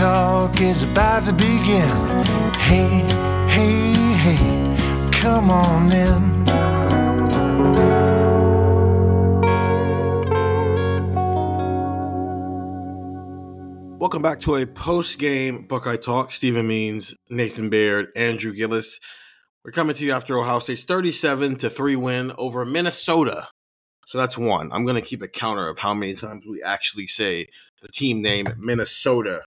Talk is about to begin. Hey, hey, hey, come on in. Welcome back to a post-game Buckeye Talk. Stephen Means, Nathan Baird, Andrew Gillis. We're coming to you after Ohio State's 37 to 3 win over Minnesota. So that's one. I'm going to keep a counter of how many times we actually say the team name Minnesota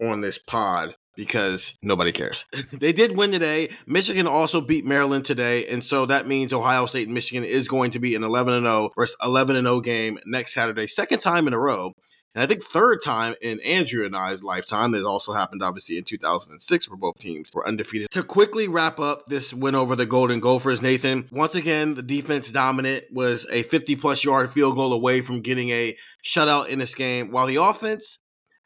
on this pod because nobody cares. they did win today. Michigan also beat Maryland today, and so that means Ohio State and Michigan is going to be an 11 and 0 versus 11 and 0 game next Saturday, second time in a row. And I think third time in Andrew and I's lifetime. That also happened obviously in 2006 where both teams were undefeated. To quickly wrap up this win over the Golden Gophers, Nathan, once again, the defense dominant was a 50 plus yard field goal away from getting a shutout in this game, while the offense,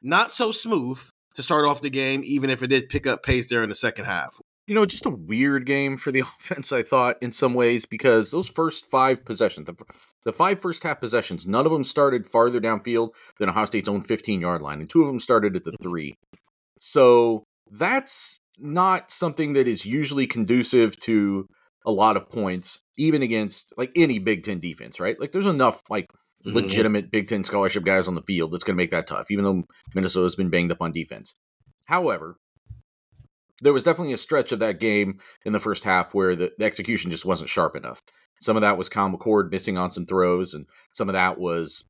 not so smooth to start off the game, even if it did pick up pace there in the second half. you know, just a weird game for the offense, I thought, in some ways, because those first five possessions, the, the five first half possessions, none of them started farther downfield than Ohio State's own 15 yard line, and two of them started at the three. So that's not something that is usually conducive to a lot of points, even against like any Big Ten defense, right? Like there's enough like Mhm. legitimate Big Ten scholarship guys on the field that's going to make that tough, even though Minnesota's been banged up on defense. However, there was definitely a stretch of that game in the first half where the, the execution just wasn't sharp enough. Some of that was Kyle McCord missing on some throws, and some of that was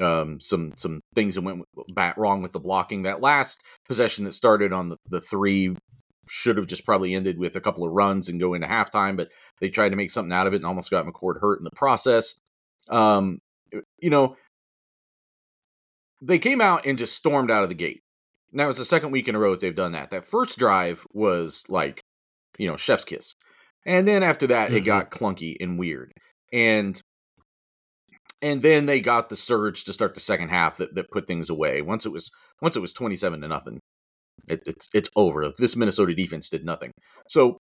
um, some some things that went back wrong with the blocking. That last possession that started on the, the three should have just probably ended with a couple of runs and go into halftime, but they tried to make something out of it and almost got McCord hurt in the process. Um, you know, they came out and just stormed out of the gate. And that was the second week in a row that they've done that. That first drive was like, you know, chef's kiss. And then after that, it Mhm. got clunky and weird. And and then they got the surge to start the second half that, that put things away. Once it was once it was twenty seven to nothing, it, it's it's over. This Minnesota defense did nothing. So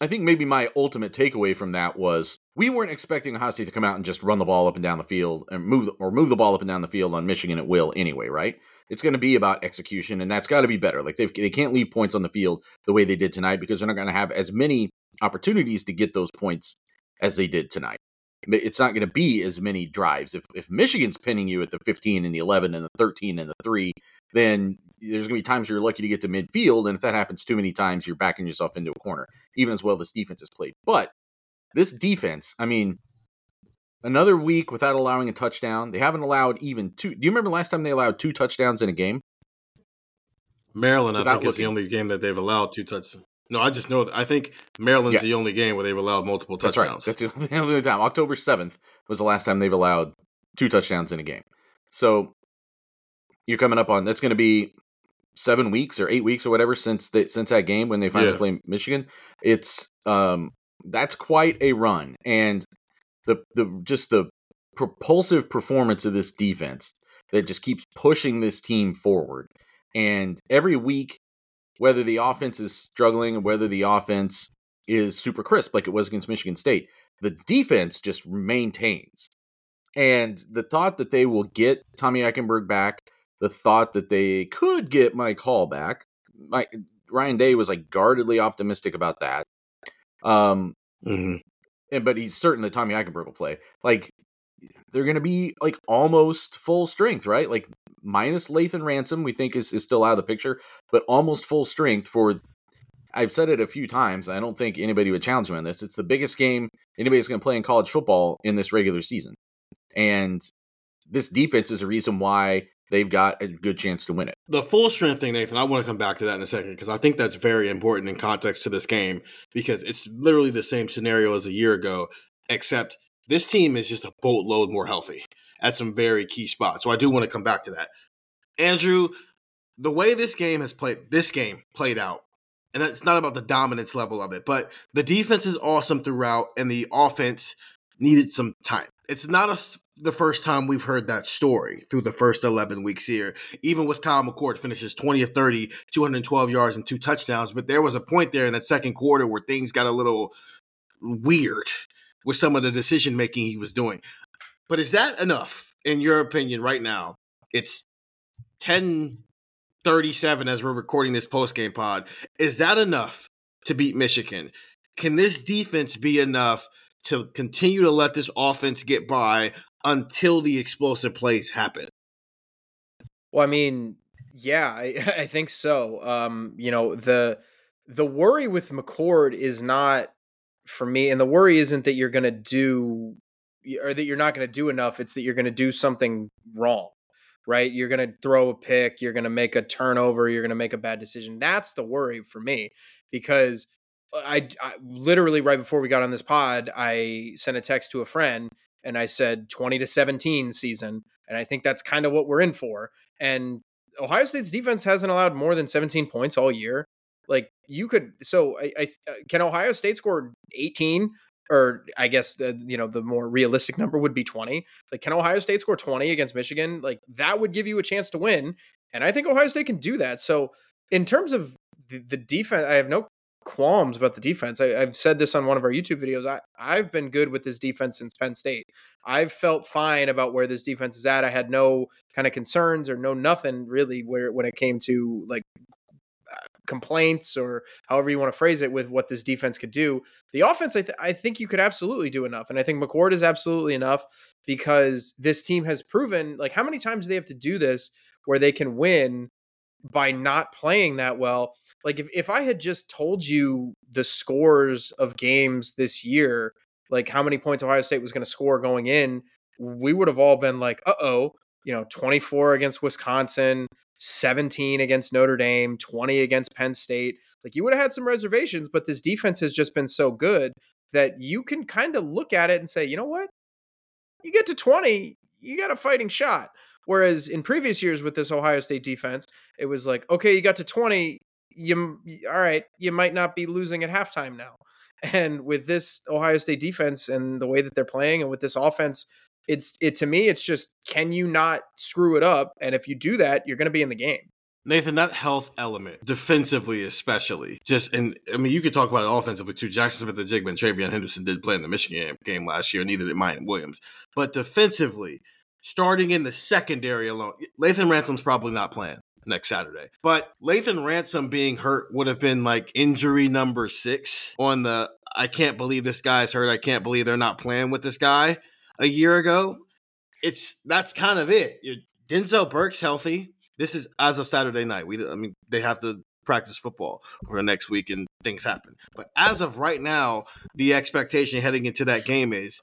I think maybe my ultimate takeaway from that was we weren't expecting Ohio State to come out and just run the ball up and down the field and move or move the ball up and down the field on Michigan at will anyway, right? It's going to be about execution, and that's got to be better. Like they they can't leave points on the field the way they did tonight because they're not going to have as many opportunities to get those points as they did tonight. It's not going to be as many drives. If if Michigan's pinning you at the 15 and the 11 and the 13 and the 3, then there's going to be times you're lucky to get to midfield. And if that happens too many times, you're backing yourself into a corner, even as well this defense has played. But this defense, I mean, another week without allowing a touchdown. They haven't allowed even two. Do you remember last time they allowed two touchdowns in a game? Maryland, I Without think, is the only game that they've allowed two touchdowns. No, I just know that I think Maryland's Yeah. the only game where they've allowed multiple That's touchdowns. right. That's the only time. October 7th was the last time they've allowed two touchdowns in a game. So you're coming up on that's going to be seven weeks or eight weeks or whatever since they, since that game when they finally Yeah. play Michigan. It's um that's quite a run, and the the just the propulsive performance of this defense that just keeps pushing this team forward. And every week, whether the offense is struggling or whether the offense is super crisp like it was against Michigan State, the defense just maintains. And the thought that they will get Tommy Eichenberg back, the thought that they could get Mike Hall back, Mike, Ryan Day was like guardedly optimistic about that. Um, mm-hmm. and but he's certain that Tommy Eichenberg will play. Like they're going to be like almost full strength, right? Like minus Lathan Ransom, we think is, is still out of the picture, but almost full strength for. I've said it a few times. I don't think anybody would challenge me on this. It's the biggest game anybody's going to play in college football in this regular season, and this defense is a reason why they've got a good chance to win it. The full strength thing, Nathan, I want to come back to that in a second because I think that's very important in context to this game because it's literally the same scenario as a year ago, except this team is just a boatload more healthy at some very key spots. So I do want to come back to that. Andrew, the way this game has played, this game played out, and it's not about the dominance level of it, but the defense is awesome throughout, and the offense needed some time. It's not a, the first time we've heard that story through the first 11 weeks here. Even with Kyle McCord finishes 20 of 30, 212 yards and two touchdowns, but there was a point there in that second quarter where things got a little weird with some of the decision making he was doing. But is that enough, in your opinion, right now? It's 10 37 as we're recording this post game pod. Is that enough to beat Michigan? Can this defense be enough to continue to let this offense get by until the explosive plays happen? Well, I mean, yeah, I, I think so. Um, you know, the the worry with McCord is not for me, and the worry isn't that you're going to do or that you're not going to do enough. It's that you're going to do something wrong, right? You're going to throw a pick, you're going to make a turnover, you're going to make a bad decision. That's the worry for me because uh, I, I literally right before we got on this pod, I sent a text to a friend and I said 20 to 17 season. And I think that's kind of what we're in for. And Ohio State's defense hasn't allowed more than 17 points all year. Like you could, so I, I uh, can Ohio State score 18 or I guess the you know the more realistic number would be 20. Like can Ohio State score 20 against Michigan? Like that would give you a chance to win, and I think Ohio State can do that. So in terms of the, the defense, I have no qualms about the defense. I, have said this on one of our YouTube videos. I, I've been good with this defense since Penn State. I've felt fine about where this defense is at. I had no kind of concerns or no nothing really where when it came to like complaints or however you want to phrase it with what this defense could do. The offense, I, th- I think you could absolutely do enough. And I think McCord is absolutely enough because this team has proven like how many times do they have to do this where they can win by not playing that well. Like if, if I had just told you the scores of games this year, like how many points Ohio State was going to score going in, we would have all been like, uh oh, you know, 24 against Wisconsin, 17 against Notre Dame, 20 against Penn State. Like you would have had some reservations, but this defense has just been so good that you can kind of look at it and say, you know what? You get to 20, you got a fighting shot. Whereas in previous years with this Ohio State defense, it was like, okay, you got to 20, you all right, you might not be losing at halftime now. And with this Ohio State defense and the way that they're playing and with this offense it's it to me it's just can you not screw it up and if you do that you're going to be in the game Nathan, that health element, defensively especially, just and I mean, you could talk about it offensively too. Jaxon Smith-Njigba and TreVeyon Henderson did play in the Michigan game last year, neither did Miyan Williams. But defensively, starting in the secondary alone, Lathan Ransom's probably not playing next Saturday. But Lathan Ransom being hurt would have been like injury number six on the I can't believe this guy's hurt. I can't believe they're not playing with this guy a year ago. It's that's kind of it. Denzel Burke's healthy. This is as of Saturday night. We, I mean, they have to practice football for the next week and things happen. But as of right now, the expectation heading into that game is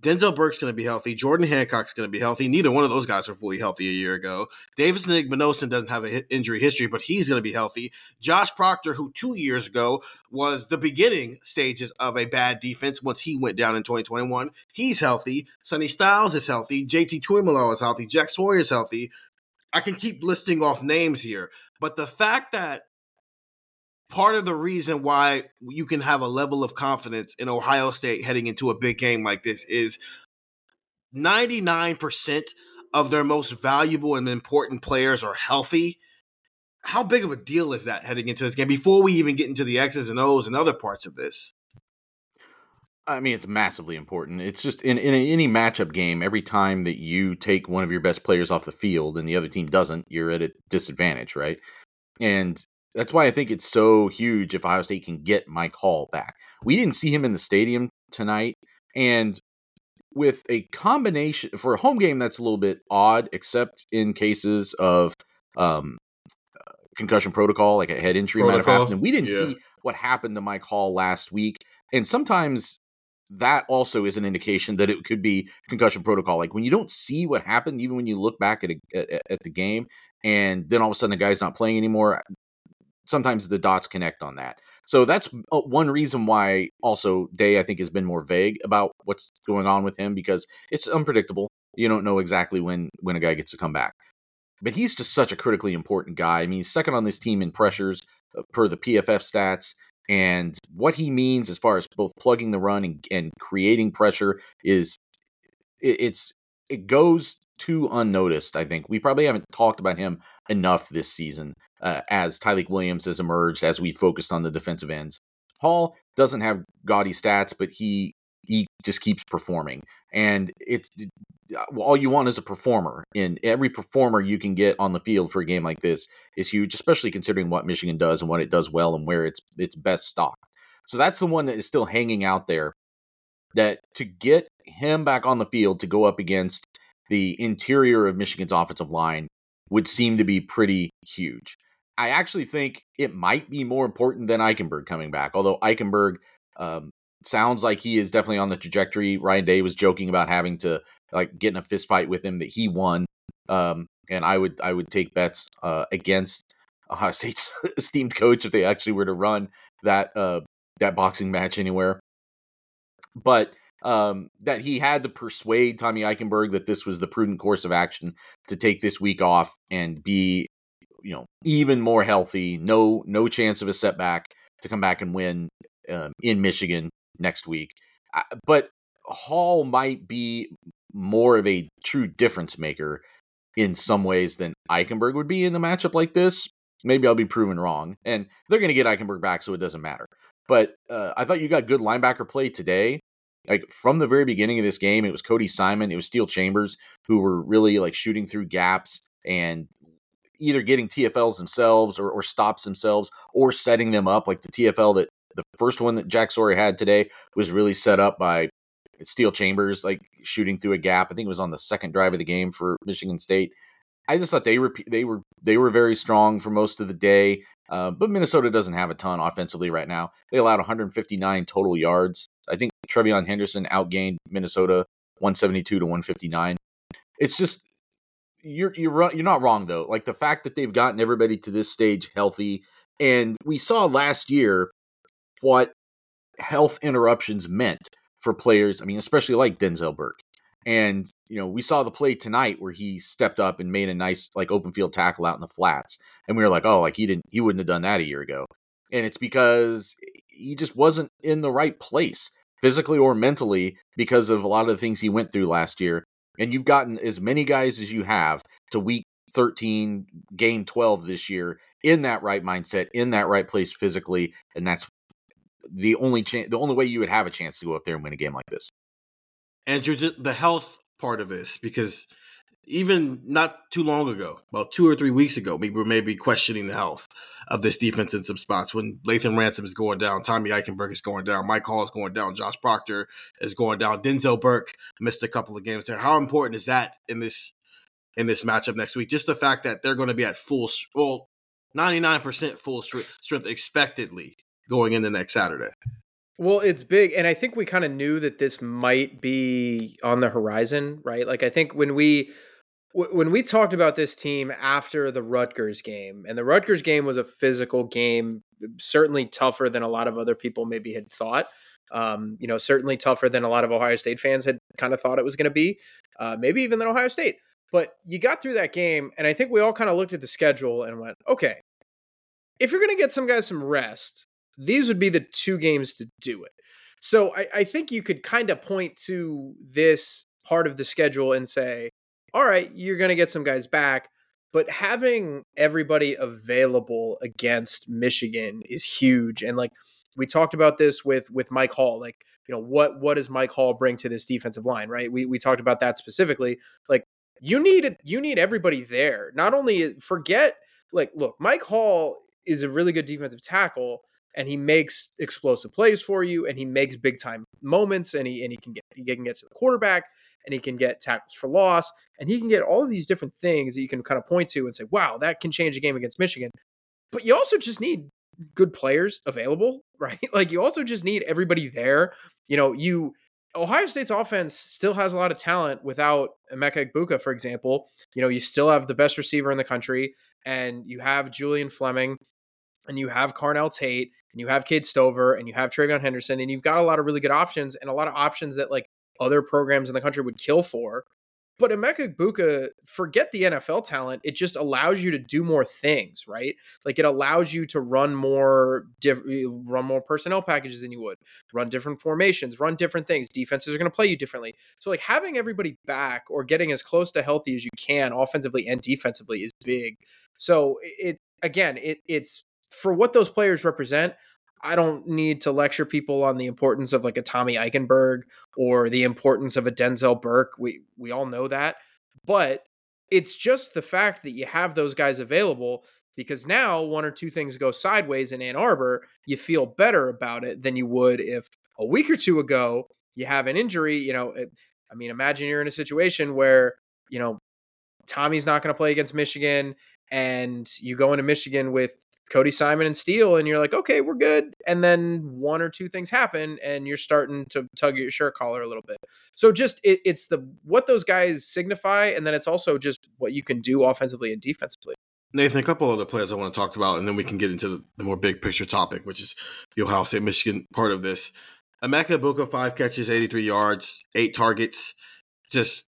Denzel Burke's going to be healthy. Jordan Hancock's going to be healthy. Neither one of those guys were fully healthy a year ago. Davison Igbinosun doesn't have an injury history, but he's going to be healthy. Josh Proctor, who two years ago was the beginning stages of a bad defense once he went down in 2021, he's healthy. Sonny Styles is healthy. JT Tuimoloau is healthy. Jack Sawyer is healthy. I can keep listing off names here, but the fact that part of the reason why you can have a level of confidence in Ohio State heading into a big game like this is 99% of their most valuable and important players are healthy. How big of a deal is that heading into this game before we even get into the X's and O's and other parts of this? I mean, it's massively important. It's just in, in any matchup game, every time that you take one of your best players off the field and the other team doesn't, you're at a disadvantage, right? And that's why I think it's so huge if Ohio State can get Mike Hall back. We didn't see him in the stadium tonight, and with a combination for a home game, that's a little bit odd, except in cases of um, concussion protocol, like a head injury protocol. might have happened. And we didn't yeah. see what happened to Mike Hall last week. And sometimes that also is an indication that it could be concussion protocol. Like when you don't see what happened, even when you look back at, a, at, at the game, and then all of a sudden the guy's not playing anymore. Sometimes the dots connect on that. So that's uh, one reason why also Day I think has been more vague about what's going on with him because it's unpredictable. You don't know exactly when when a guy gets to come back. But he's just such a critically important guy. I mean, he's second on this team in pressures uh, per the PFF stats and what he means as far as both plugging the run and, and creating pressure is it's it goes too unnoticed. I think we probably haven't talked about him enough this season uh, as Tyleik Williams has emerged as we focused on the defensive ends. Hall doesn't have gaudy stats, but he he just keeps performing, and it's uh, all you want is a performer. And every performer you can get on the field for a game like this is huge, especially considering what Michigan does and what it does well and where it's it's best stocked. So that's the one that is still hanging out there. That to get him back on the field to go up against the interior of Michigan's offensive line would seem to be pretty huge. I actually think it might be more important than Eichenberg coming back, although Eichenberg um, sounds like he is definitely on the trajectory. Ryan Day was joking about having to like get in a fist fight with him that he won. Um, and I would I would take bets uh, against Ohio State's esteemed coach if they actually were to run that uh, that boxing match anywhere. But um, that he had to persuade Tommy Eichenberg that this was the prudent course of action to take this week off and be, you know, even more healthy. No, no chance of a setback to come back and win um, in Michigan next week. But Hall might be more of a true difference maker in some ways than Eichenberg would be in the matchup like this. Maybe I'll be proven wrong, and they're going to get Eichenberg back, so it doesn't matter. But uh, I thought you got good linebacker play today. Like from the very beginning of this game, it was Cody Simon, it was Steele Chambers who were really like shooting through gaps and either getting TFLs themselves or, or stops themselves or setting them up. Like the TFL that the first one that Jack Sawyer had today was really set up by Steele Chambers, like shooting through a gap. I think it was on the second drive of the game for Michigan State. I just thought they were they were they were very strong for most of the day, uh, but Minnesota doesn't have a ton offensively right now. They allowed 159 total yards. I think TreVeyon Henderson outgained Minnesota 172 to 159. It's just you're you're you're not wrong though. Like the fact that they've gotten everybody to this stage healthy, and we saw last year what health interruptions meant for players. I mean, especially like Denzel Burke. And, you know, we saw the play tonight where he stepped up and made a nice, like, open field tackle out in the flats. And we were like, oh, like he didn't, he wouldn't have done that a year ago. And it's because he just wasn't in the right place physically or mentally because of a lot of the things he went through last year. And you've gotten as many guys as you have to week 13, game 12 this year in that right mindset, in that right place physically. And that's the only chance, the only way you would have a chance to go up there and win a game like this. Andrew, the health part of this, because even not too long ago, about two or three weeks ago, we were maybe questioning the health of this defense in some spots. When Lathan Ransom is going down, Tommy Eichenberg is going down, Mike Hall is going down, Josh Proctor is going down, Denzel Burke missed a couple of games there. How important is that in this in this matchup next week? Just the fact that they're going to be at full, well, ninety nine percent full strength expectedly going into next Saturday. Well, it's big, and I think we kind of knew that this might be on the horizon, right? Like I think when we when we talked about this team after the Rutgers game, and the Rutgers game was a physical game, certainly tougher than a lot of other people maybe had thought. Um, you know, certainly tougher than a lot of Ohio State fans had kind of thought it was going to be, uh, maybe even than Ohio State. But you got through that game, and I think we all kind of looked at the schedule and went, okay, if you're going to get some guys some rest, these would be the two games to do it. So I, I think you could kind of point to this part of the schedule and say, all right, you're going to get some guys back, but having everybody available against Michigan is huge. And like we talked about this with with Mike Hall, like you know, what what does Mike Hall bring to this defensive line, right? We we talked about that specifically. Like you need you need everybody there. Not only uh, forget like look, Mike Hall is a really good defensive tackle and he makes explosive plays for you and he makes big time moments and he and he can get he can get to the quarterback and he can get tackles for loss and he can get all of these different things that you can kind of point to and say wow that can change a game against Michigan. But you also just need good players available right? Like you also just need everybody there. You know you Ohio State's offense still has a lot of talent without Emeka Egbuka, for example. You know, you still have the best receiver in the country, and you have Julian Fleming, and you have Carnell Tate, and you have Cade Stover, and you have TreVeyon Henderson, and you've got a lot of really good options and a lot of options that like other programs in the country would kill for. But Emeka Egbuka, forget the NFL talent. It just allows you to do more things, right? Like it allows you to run more, diff- eh, run more personnel packages than you would, run different formations, run different things. Defenses are going to play you differently. So like having everybody back or getting as close to healthy as you can, offensively and defensively, is big. So it again, it it's for what those players represent. I don't need to lecture people on the importance of like a Tommy Eichenberg or the importance of a Denzel Burke. We we all know that. But it's just the fact that you have those guys available because now one or two things go sideways in Ann Arbor, you feel better about it than you would if a week or two ago you have an injury, you know, it, I mean imagine you're in a situation where, you know, Tommy's not going to play against Michigan and you go into Michigan with Cody Simon and Steele, and you're like, okay, we're good. And then one or two things happen, and you're starting to tug your shirt collar a little bit. So just it, it's the what those guys signify, and then it's also just what you can do offensively and defensively. Nathan, a couple other players I want to talk about, and then we can get into the, more big picture topic, which is the Ohio State Michigan part of this. Emeka Egbuka, five catches, 83 yards, eight targets, just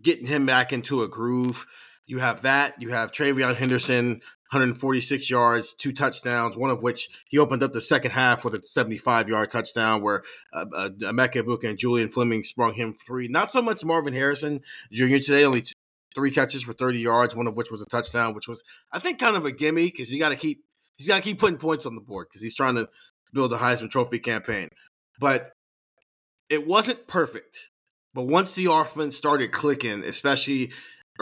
getting him back into a groove. You have that. You have TreVeyon Henderson, 146 yards, two touchdowns, one of which he opened up the second half with a 75 yard touchdown where uh, uh, Emeka and Julian Fleming sprung him three. Not so much Marvin Harrison Jr. today, only two, three catches for 30 yards, one of which was a touchdown, which was, I think, kind of a gimme because you got to keep he's got to keep putting points on the board because he's trying to build a Heisman Trophy campaign. But it wasn't perfect. But once the offense started clicking, especially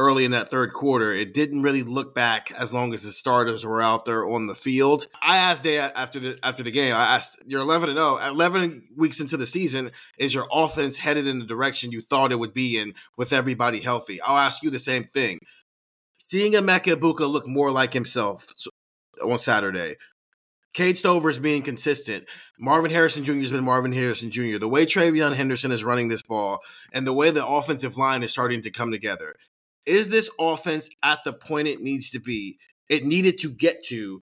early in that third quarter. It didn't really look back as long as the starters were out there on the field. I asked Day after the after the game. I asked, "You're 11 and 0. 11 weeks into the season, is your offense headed in the direction you thought it would be in with everybody healthy?" I'll ask you the same thing. Seeing Emeka Egbuka look more like himself on Saturday. Cade Stover is being consistent. Marvin Harrison Jr. has been Marvin Harrison Jr. The way TreVeyon Henderson is running this ball and the way the offensive line is starting to come together is this offense at the point it needs to be? It needed to get to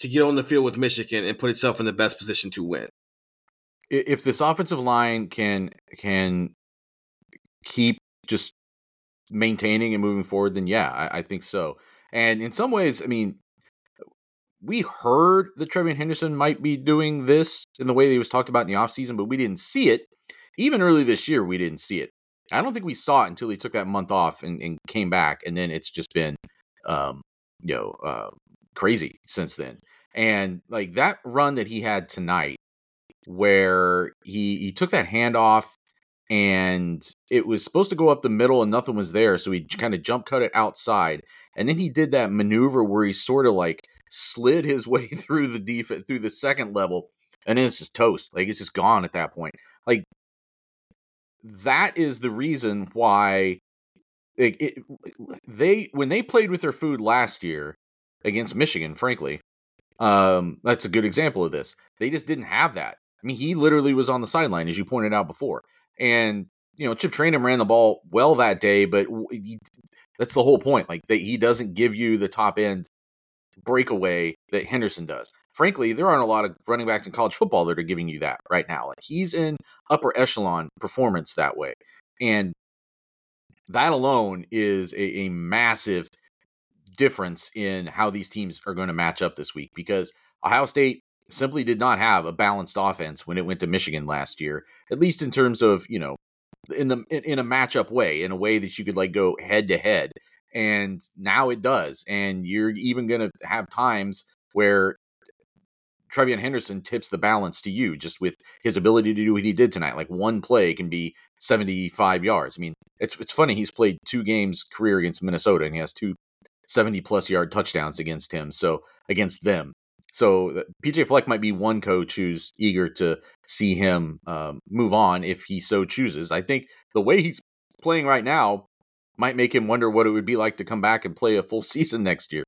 to get on the field with Michigan and put itself in the best position to win. If this offensive line can can keep just maintaining and moving forward, then yeah, I, I think so. And in some ways, I mean, we heard that TreVeyon Henderson might be doing this in the way that he was talked about in the offseason, but we didn't see it. Even early this year, we didn't see it. I don't think we saw it until he took that month off and, and came back, and then it's just been, um, you know, uh, crazy since then. And like that run that he had tonight, where he he took that handoff and it was supposed to go up the middle and nothing was there, so he kind of jump cut it outside, and then he did that maneuver where he sort of like slid his way through the defense through the second level, and then it's just toast. Like it's just gone at that point. Like that is the reason why it, it, they when they played with their food last year against Michigan, frankly, um, that's a good example of this. They just didn't have that. I mean, he literally was on the sideline, as you pointed out before, and you know, Chip Trayanum ran the ball well that day, but he, that's the whole point. Like that, he doesn't give you the top end breakaway that Henderson does. Frankly, there aren't a lot of running backs in college football that are giving you that right now. Like he's in upper echelon performance that way. And that alone is a, a massive difference in how these teams are going to match up this week because Ohio State simply did not have a balanced offense when it went to Michigan last year, at least in terms of, you know, in the in a matchup way, in a way that you could like go head to head and now it does and you're even going to have times where TreVeyon Henderson tips the balance to you just with his ability to do what he did tonight. Like one play can be 75 yards. I mean, it's it's funny he's played two games career against Minnesota and he has two 70 plus yard touchdowns against him. So against them. So PJ Fleck might be one coach who's eager to see him um, move on if he so chooses. I think the way he's playing right now might make him wonder what it would be like to come back and play a full season next year.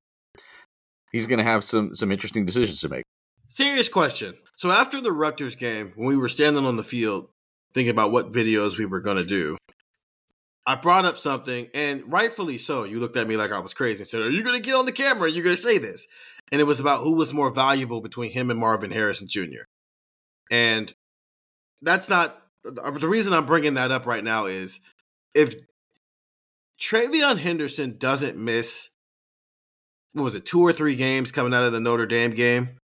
He's going to have some some interesting decisions to make. Serious question. So after the Rutgers game, when we were standing on the field thinking about what videos we were going to do, I brought up something, and rightfully so. You looked at me like I was crazy and said, Are you going to get on the camera? You're going to say this. And it was about who was more valuable between him and Marvin Harrison Jr. And that's not the reason I'm bringing that up right now is if TreVeyon Henderson doesn't miss, what was it, two or three games coming out of the Notre Dame game?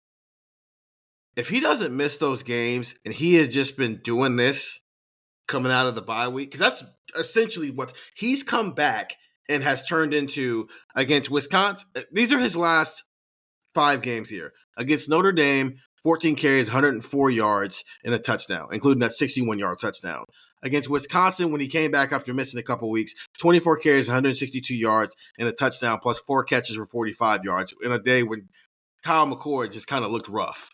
If he doesn't miss those games and he has just been doing this coming out of the bye week, because that's essentially what he's come back and has turned into against Wisconsin. Uh, these are his last five games here against Notre Dame. 14 carries, 104 yards, and a touchdown, including that 61 yard touchdown. Against Wisconsin, when he came back after missing a couple weeks, 24 carries, 162 yards, and a touchdown, plus four catches for 45 yards in a day when Kyle McCord just kind of looked rough.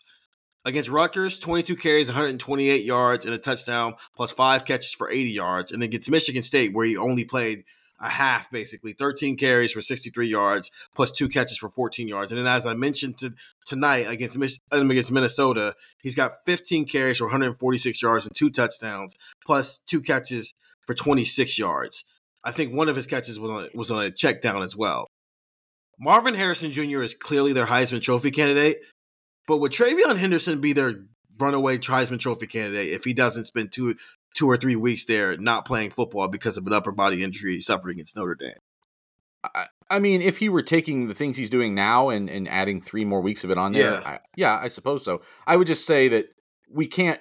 Against Rutgers, 22 carries, 128 yards, and a touchdown, plus five catches for 80 yards. And then against Michigan State, where he only played a half, basically 13 carries for 63 yards, plus two catches for 14 yards. And then, as I mentioned to, tonight against um, against Minnesota, he's got 15 carries for 146 yards and two touchdowns, plus two catches for 26 yards. I think one of his catches was on, was on a check down as well. Marvin Harrison Jr. is clearly their Heisman Trophy candidate, but would TreVeyon Henderson be their runaway Heisman Trophy candidate if he doesn't spend two two or three weeks there not playing football because of an upper body injury suffered against Notre Dame? I, I mean, if he were taking the things he's doing now and, and adding three more weeks of it on there, yeah. I, yeah, I suppose so. I would just say that we can't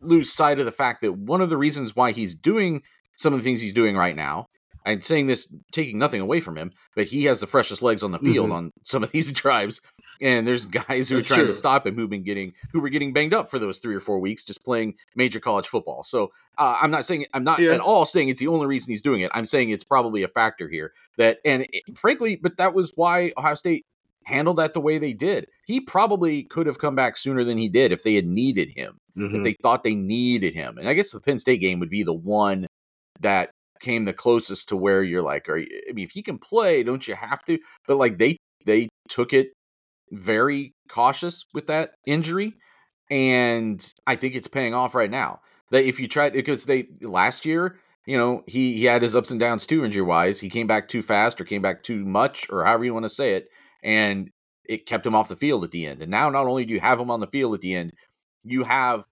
lose sight of the fact that one of the reasons why he's doing some of the things he's doing right now I'm saying this taking nothing away from him, but he has the freshest legs on the field mm-hmm. on some of these drives. And there's guys who That's are trying true. to stop him who've been getting who were getting banged up for those three or four weeks just playing major college football. So uh, I'm not saying I'm not yeah. at all saying it's the only reason he's doing it. I'm saying it's probably a factor here that and it, frankly, but that was why Ohio State handled that the way they did. He probably could have come back sooner than he did if they had needed him. Mm-hmm. If they thought they needed him. And I guess the Penn State game would be the one that came the closest to where you're like, are you, I mean, if he can play, don't you have to? But like they they took it very cautious with that injury, and I think it's paying off right now. That if you try because they last year, you know, he he had his ups and downs too injury wise. He came back too fast or came back too much or however you want to say it, and it kept him off the field at the end. And now not only do you have him on the field at the end, you have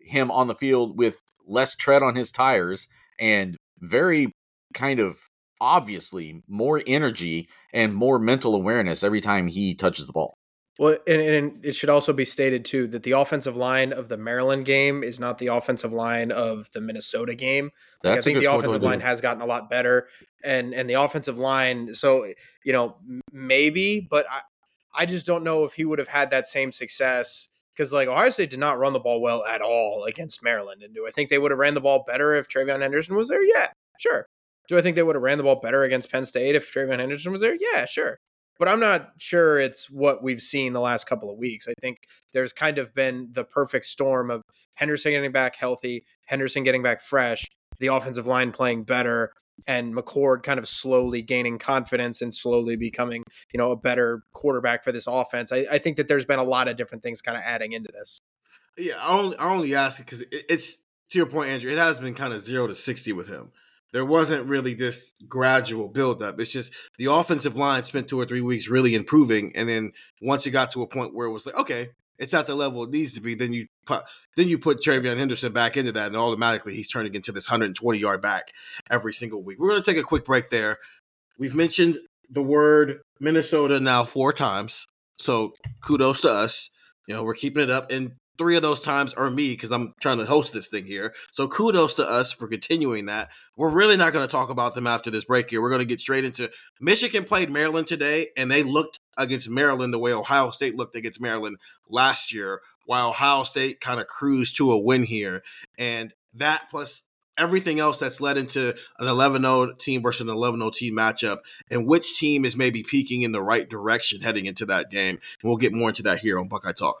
him on the field with less tread on his tires and very kind of obviously more energy and more mental awareness every time he touches the ball. Well, and, and, it should also be stated too that the offensive line of the Maryland game is not the offensive line of the Minnesota game. Like, I think the offensive line has gotten a lot better, and and the offensive line. So eh, you know maybe, but I I just don't know if he would have had that same success because like Ohio State did not run the ball well at all against Maryland. And do I think they would have ran the ball better if TreVeyon Henderson was there? Yeah, sure. Do I think they would have ran the ball better against Penn State if TreVeyon Henderson was there? Yeah, sure. But I'm not sure it's what we've seen the last couple of weeks. I think there's kind of been the perfect storm of Henderson getting back healthy, Henderson getting back fresh, the offensive line playing better, and McCord kind of slowly gaining confidence and slowly becoming, you know, a better quarterback for this offense. I, I think that there's been a lot of different things kind of adding into this. Yeah, I only, I only ask it because it, it's to your point, Andrew. It has been kind of zero to sixty with him. There wasn't really this gradual buildup. It's just the offensive line spent two or three weeks really improving, and then once it got to a point where it was like, okay, it's at the level it needs to be, then you put then you put TreVeyon Henderson back into that, and automatically he's turning into this 120 yard back every single week. We're going to take a quick break there. We've mentioned the word Minnesota now four times, so kudos to us. You know, we're keeping it up. And three of those times are me because I'm trying to host this thing here. So kudos to us for continuing that. We're really not going to talk about them after this break here. We're going to get straight into Michigan played Maryland today, and they looked against Maryland the way Ohio State looked against Maryland last year, while Ohio State kind of cruised to a win here. And that plus everything else that's led into an 11-0 team versus an 11-0 team matchup and which team is maybe peaking in the right direction heading into that game. And we'll get more into that here on Buckeye Talk.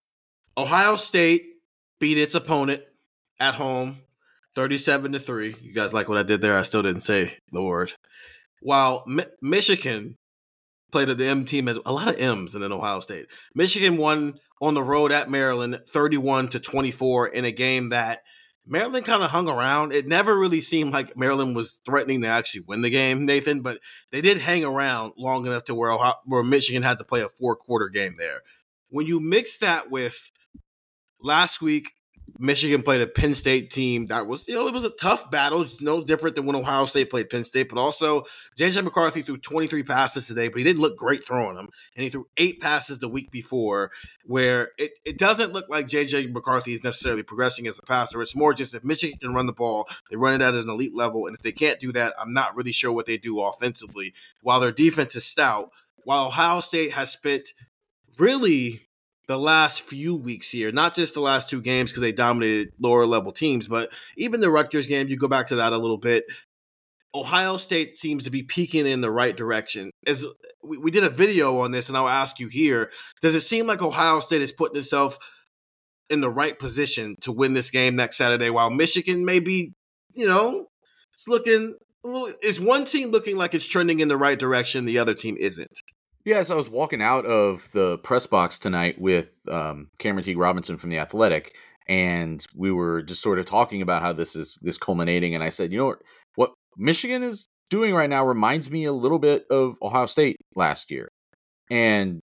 Ohio State beat its opponent at home 37 to 3. You guys like what I did there? I still didn't say the word. While Mi- Michigan played at the M team as a lot of M's in Ohio State. Michigan won on the road at Maryland 31 to 24 in a game that Maryland kind of hung around. It never really seemed like Maryland was threatening to actually win the game, Nathan, but they did hang around long enough to where Ohio, where Michigan had to play a four quarter game there. When you mix that with last week, Michigan played a Penn State team that was, you know, it was a tough battle. It's no different than when Ohio State played Penn State, but also JJ McCarthy threw 23 passes today, but he didn't look great throwing them. And he threw eight passes the week before, where it, it doesn't look like JJ McCarthy is necessarily progressing as a passer. It's more just if Michigan can run the ball, they run it at an elite level. And if they can't do that, I'm not really sure what they do offensively. While their defense is stout, while Ohio State has spent really the last few weeks here, not just the last two games because they dominated lower level teams, but even the Rutgers game, you go back to that a little bit. Ohio State seems to be peaking in the right direction. As we, we did a video on this, and I'll ask you here: Does it seem like Ohio State is putting itself in the right position to win this game next Saturday, while Michigan maybe, you know, it's looking is one team looking like it's trending in the right direction, the other team isn't? Yes, I was walking out of the press box tonight with um, Cameron T. Robinson from the Athletic, and we were just sort of talking about how this is this culminating. And I said, you know what, what Michigan is doing right now reminds me a little bit of Ohio State last year, and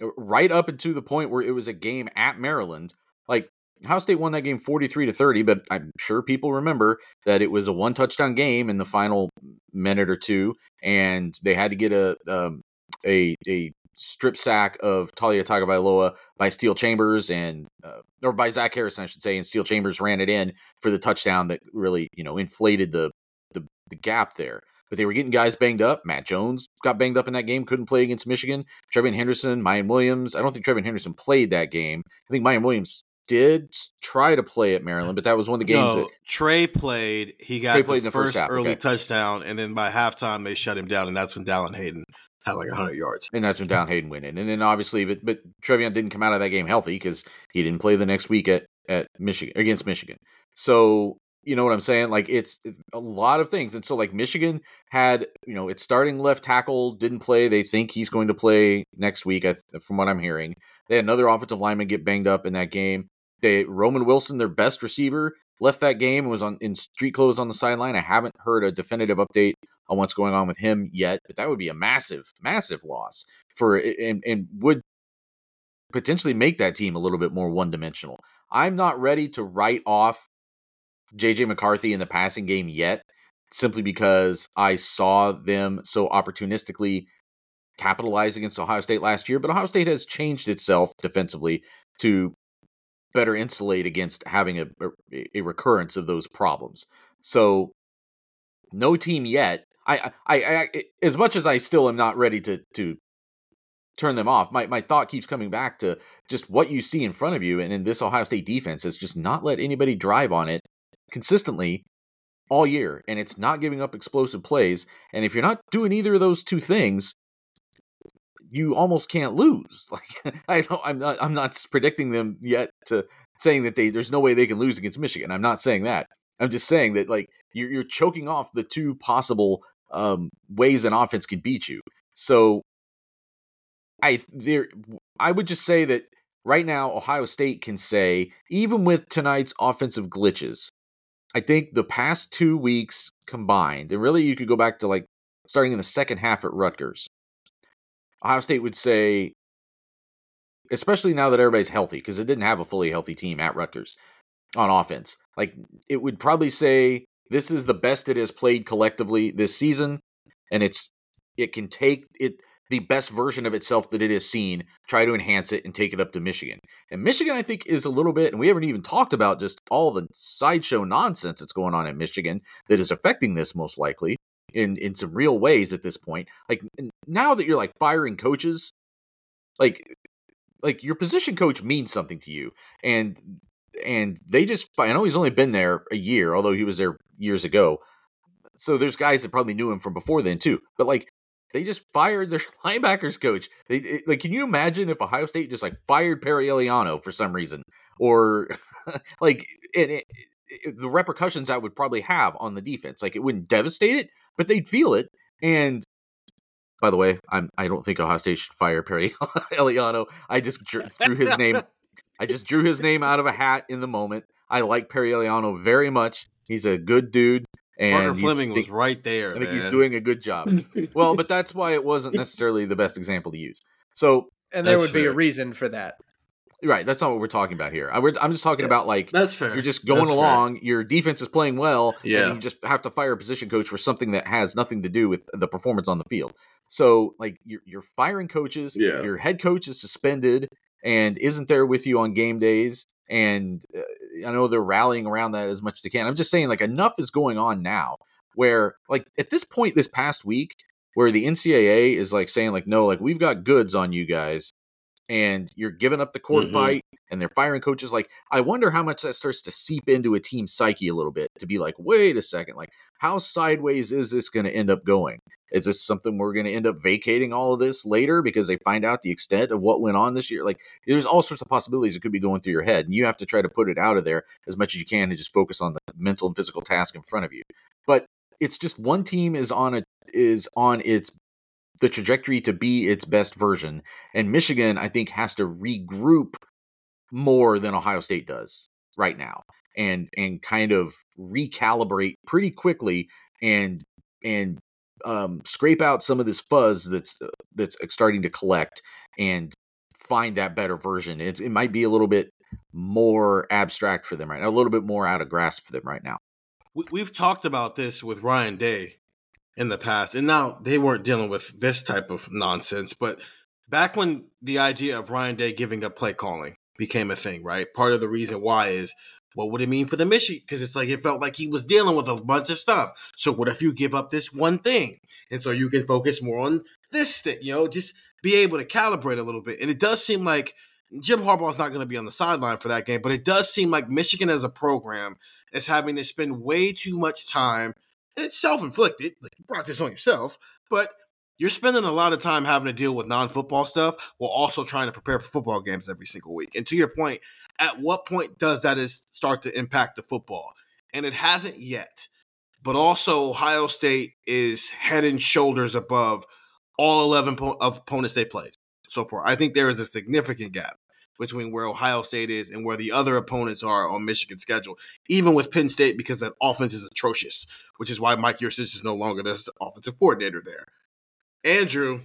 uh, right up into the point where it was a game at Maryland. Like Ohio State won that game forty three to thirty, but I'm sure people remember that it was a one touchdown game in the final minute or two, and they had to get a um, a a strip sack of Taulia Tagovailoa by Steele Chambers and uh, or by Zach Harrison, I should say, and Steele Chambers ran it in for the touchdown that really you know inflated the the, the gap there. But they were getting guys banged up. Matt Jones got banged up in that game, couldn't play against Michigan. TreVeyon Henderson, Miyan Williams. I don't think TreVeyon Henderson played that game. I think Miyan Williams did try to play at Maryland, but that was one of the games no, that Trey played. He got Trey the played in the first, first early okay. touchdown, and then by halftime they shut him down, and that's when Dallan Hayden had like 100 yards. And that's when Dallan Hayden went in. And then obviously, but but TreVeyon didn't come out of that game healthy because he didn't play the next week at at Michigan against Michigan. So you know what I'm saying? Like it's, it's, a lot of things. And so like Michigan had, you know, its starting left tackle didn't play. They think he's going to play next week, from what I'm hearing. They had another offensive lineman get banged up in that game. They Roman Wilson, their best receiver, left that game and was on in street clothes on the sideline. I haven't heard a definitive update on what's going on with him yet, but that would be a massive, massive loss for and, and would potentially make that team a little bit more one dimensional. I'm not ready to write off JJ McCarthy in the passing game yet, simply because I saw them so opportunistically capitalize against Ohio State last year. But Ohio State has changed itself defensively to better insulate against having a, a, a recurrence of those problems. So, no team yet. I, I, I, as much as I still am not ready to to turn them off. My my thought keeps coming back to just what you see in front of you, and in this Ohio State defense has just not let anybody drive on it consistently all year, and it's not giving up explosive plays. And if you're not doing either of those two things, you almost can't lose. Like I don't, I'm not, I'm not predicting them yet to saying that they there's no way they can lose against Michigan. I'm not saying that. I'm just saying that like you're, you're choking off the two possible um, ways an offense can beat you. So I there I would just say that right now Ohio State can say even with tonight's offensive glitches, I think the past two weeks combined, and really you could go back to like starting in the second half at Rutgers. Ohio State would say, especially now that everybody's healthy, because it didn't have a fully healthy team at Rutgers on offense. Like it would probably say this is the best it has played collectively this season, and it's it can take it the best version of itself that it has seen, try to enhance it and take it up to Michigan. And Michigan, I think, is a little bit, and we haven't even talked about just all the sideshow nonsense that's going on in Michigan that is affecting this most likely in in some real ways at this point. Like now that you're like firing coaches, like like your position coach means something to you, and and they just I know he's only been there a year, although he was there years ago. So there's guys that probably knew him from before then too. But like they just fired their linebackers coach. They it, like, can you imagine if Ohio State just like fired Perry Eiliano for some reason, or like it, it, it, the repercussions that would probably have on the defense? Like, it wouldn't devastate it, but they'd feel it. And by the way, I'm I don't think Ohio State should fire Perry Eiliano. I just drew his name. I just drew his name out of a hat in the moment. I like Perry Eiliano very much. He's a good dude. And Parker Fleming was right there. I think man. he's doing a good job. well, but that's why it wasn't necessarily the best example to use. So, and there would fair. be a reason for that. Right, that's not what we're talking about here. I, am just talking yeah. about like that's fair. You're just going that's along. Fair. Your defense is playing well, yeah. and you just have to fire a position coach for something that has nothing to do with the performance on the field. So, like, you're, you're firing coaches. Yeah. Your head coach is suspended and isn't there with you on game days. And uh, I know they're rallying around that as much as they can. I'm just saying, like, enough is going on now where like at this point this past week where the NCAA is like saying like no like we've got goods on you guys and you're giving up the court mm-hmm. fight and they're firing coaches like i wonder how much that starts to seep into a team psyche a little bit to be like wait a second like how sideways is this going to end up going? Is this something we're going to end up vacating all of this later because they find out the extent of what went on this year? Like there's all sorts of possibilities that could be going through your head and you have to try to put it out of there as much as you can and just focus on the mental and physical task in front of you. But it's just one team is on a is on its the trajectory to be its best version and Michigan I think has to regroup more than Ohio State does right now and and kind of recalibrate pretty quickly and and um, scrape out some of this fuzz that's uh, that's starting to collect and find that better version. It's it might be a little bit more abstract for them right now, a little bit more out of grasp for them right now we, have talked about this with Ryan Day in the past, and now they weren't dealing with this type of nonsense. But back when the idea of Ryan Day giving up play calling became a thing, right? Part of the reason why is what would it mean for the Michigan? Because it's like it felt like he was dealing with a bunch of stuff. So what if you give up this one thing, and so you can focus more on this thing? You know, just be able to calibrate a little bit. And it does seem like Jim Harbaugh is not going to be on the sideline for that game, but it does seem like Michigan as a program is having to spend way too much time. It's self inflicted, like you brought this on yourself, but you're spending a lot of time having to deal with non-football stuff while also trying to prepare for football games every single week. And to your point, at what point does that is start to impact the football? And it hasn't yet. But also Ohio State is head and shoulders above all 11 po- of opponents they played so far. I think there is a significant gap between where Ohio State is and where the other opponents are on Michigan's schedule, even with Penn State, because that offense is atrocious, which is why Mike Yurcich is no longer the offensive coordinator there. Andrew,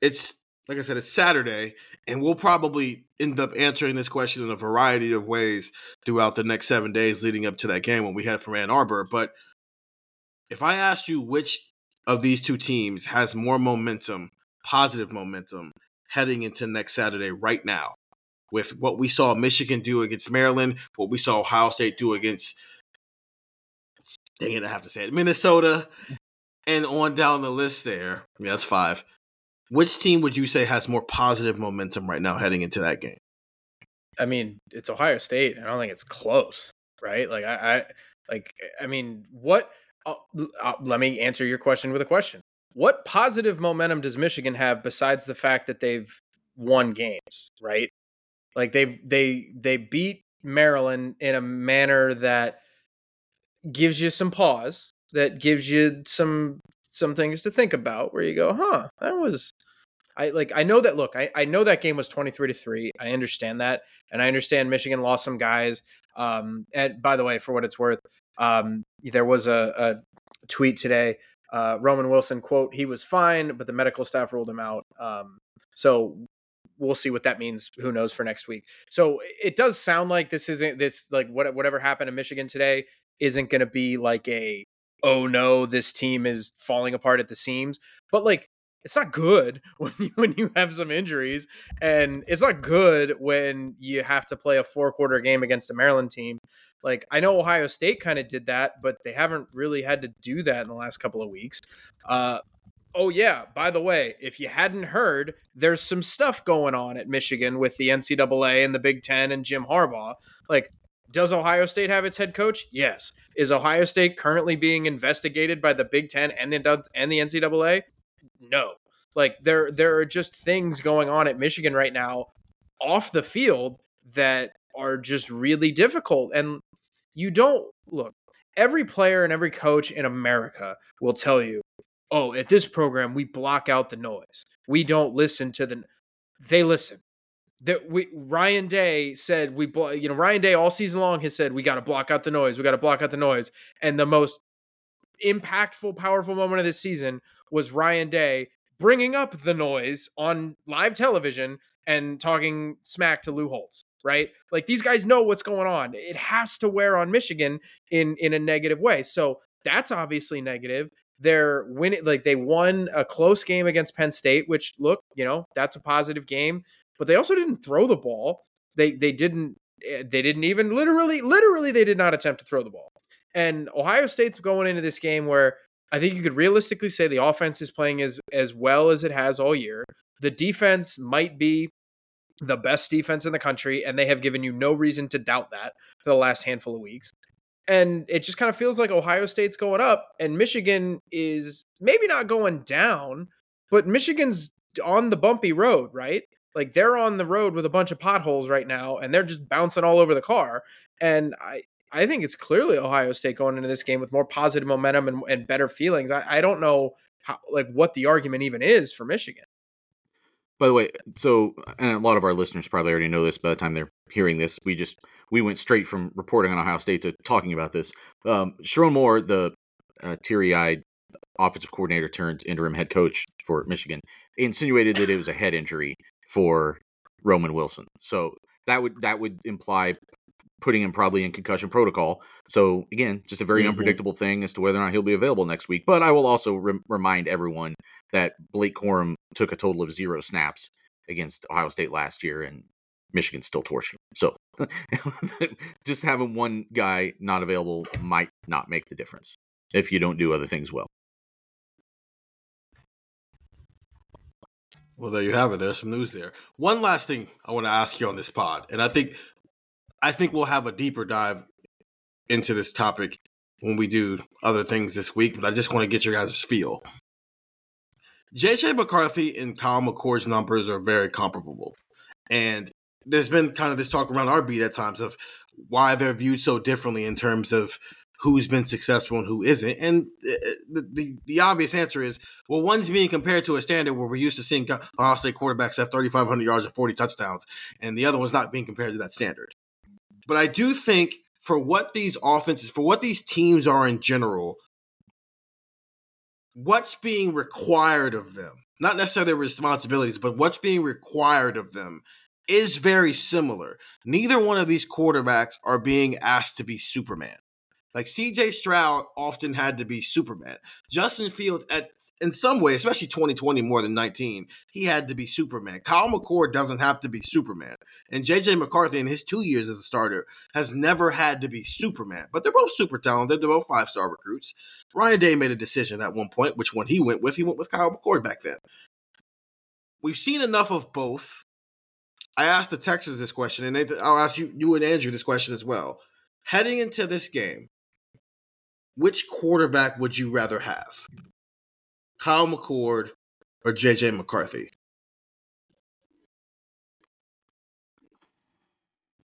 it's like I said, it's Saturday, and we'll probably end up answering this question in a variety of ways throughout the next seven days leading up to that game when we head from Ann Arbor. But if I asked you which of these two teams has more momentum, positive momentum, heading into next Saturday right now, with what we saw Michigan do against Maryland, what we saw Ohio State do against, dang it, I have to say it, Minnesota, and on down the list there. Yeah, that's five. Which team would you say has more positive momentum right now heading into that game? I mean, it's Ohio State. I don't think it's close, right? Like I, I like I mean, what? Uh, uh, let me answer your question with a question. What positive momentum does Michigan have besides the fact that they've won games, right? Like they they they beat Maryland in a manner that gives you some pause, that gives you some some things to think about where you go, huh, that was I like I know that look, I, I know that game was 23 to 3. I understand that. And I understand Michigan lost some guys. Um and by the way, for what it's worth, um there was a, a tweet today. Uh Roman Wilson quote, he was fine, but the medical staff ruled him out. Um so we'll see what that means. Who knows for next week. So it does sound like this isn't this like what whatever happened in Michigan today isn't going to be like a oh no, this team is falling apart at the seams. But like it's not good when you, when you have some injuries and it's not good when you have to play a four quarter game against a Maryland team. Like I know Ohio State kind of did that, but they haven't really had to do that in the last couple of weeks. Uh, oh yeah, by the way, if you hadn't heard, there's some stuff going on at Michigan with the NCAA and the Big Ten and Jim Harbaugh. Like, does Ohio State have its head coach? Yes. Is Ohio State currently being investigated by the Big Ten and the and the NCAA? No. Like there there are just things going on at Michigan right now off the field that are just really difficult. And you don't look, every player and every coach in America will tell you, oh, at this program, we block out the noise. We don't listen to the they listen. That we Ryan Day said we you know Ryan Day all season long has said we got to block out the noise. We got to block out the noise. And the most impactful, powerful moment of this season was Ryan Day bringing up the noise on live television and talking smack to Lou Holtz, right? Like these guys know what's going on. It has to wear on Michigan in in a negative way. So that's obviously negative. They're winning like they won a close game against Penn State, which look, you know, that's a positive game, but they also didn't throw the ball. They they didn't eh, they didn't even literally literally they did not attempt to throw the ball. And Ohio State's going into this game where I think you could realistically say the offense is playing as as well as it has all year. The defense might be the best defense in the country, and they have given you no reason to doubt that for the last handful of weeks. And it just kind of feels like Ohio State's going up, and Michigan is maybe not going down, but Michigan's on the bumpy road, right? Like they're on the road with a bunch of potholes right now, and they're just bouncing all over the car. And I, I think it's clearly Ohio State going into this game with more positive momentum and, and better feelings. I, I don't know how like what the argument even is for Michigan. By the way, so and a lot of our listeners probably already know this by the time they're hearing this. We just we went straight from reporting on Ohio State to talking about this. Um, Sherrone Moore, the uh, teary-eyed offensive coordinator turned interim head coach for Michigan, insinuated that it was a head injury for Roman Wilson. So that would that would imply putting him probably in concussion protocol. So again, just a very mm-hmm. unpredictable thing as to whether or not he'll be available next week. But I will also re- remind everyone that Blake Corum took a total of zero snaps against Ohio State last year, and Michigan still torched him. So just having one guy not available might not make the difference if you don't do other things well. Well, there you have it. There's some news there. One last thing I want to ask you on this pod, and I think I think we'll have a deeper dive into this topic when we do other things this week, but I just want to get your guys' feel. JJ McCarthy and Kyle McCord's numbers are very comparable. And there's been kind of this talk around our beat at times of why they're viewed so differently in terms of who's been successful and who isn't. And uh, the, the, the obvious answer is well, one's being compared to a standard where we're used to seeing Ohio State quarterbacks have 3,500 yards and 40 touchdowns, and the other one's not being compared to that standard. But I do think for what these offenses, for what these teams are in general, what's being required of them, not necessarily their responsibilities, but what's being required of them is very similar. Neither one of these quarterbacks are being asked to be Superman. Like CJ Stroud often had to be Superman. Justin Fields, at in some way, especially 2020 more than 19, he had to be Superman. Kyle McCord doesn't have to be Superman. And JJ McCarthy in his two years as a starter has never had to be Superman. But they're both super talented. They're both five star recruits. Ryan Day made a decision at one point, which one he went with. He went with Kyle McCord back then. We've seen enough of both. I asked the Texans this question, and I'll ask you, you and Andrew this question as well. Heading into this game, which quarterback would you rather have? Kyle McCord or JJ McCarthy?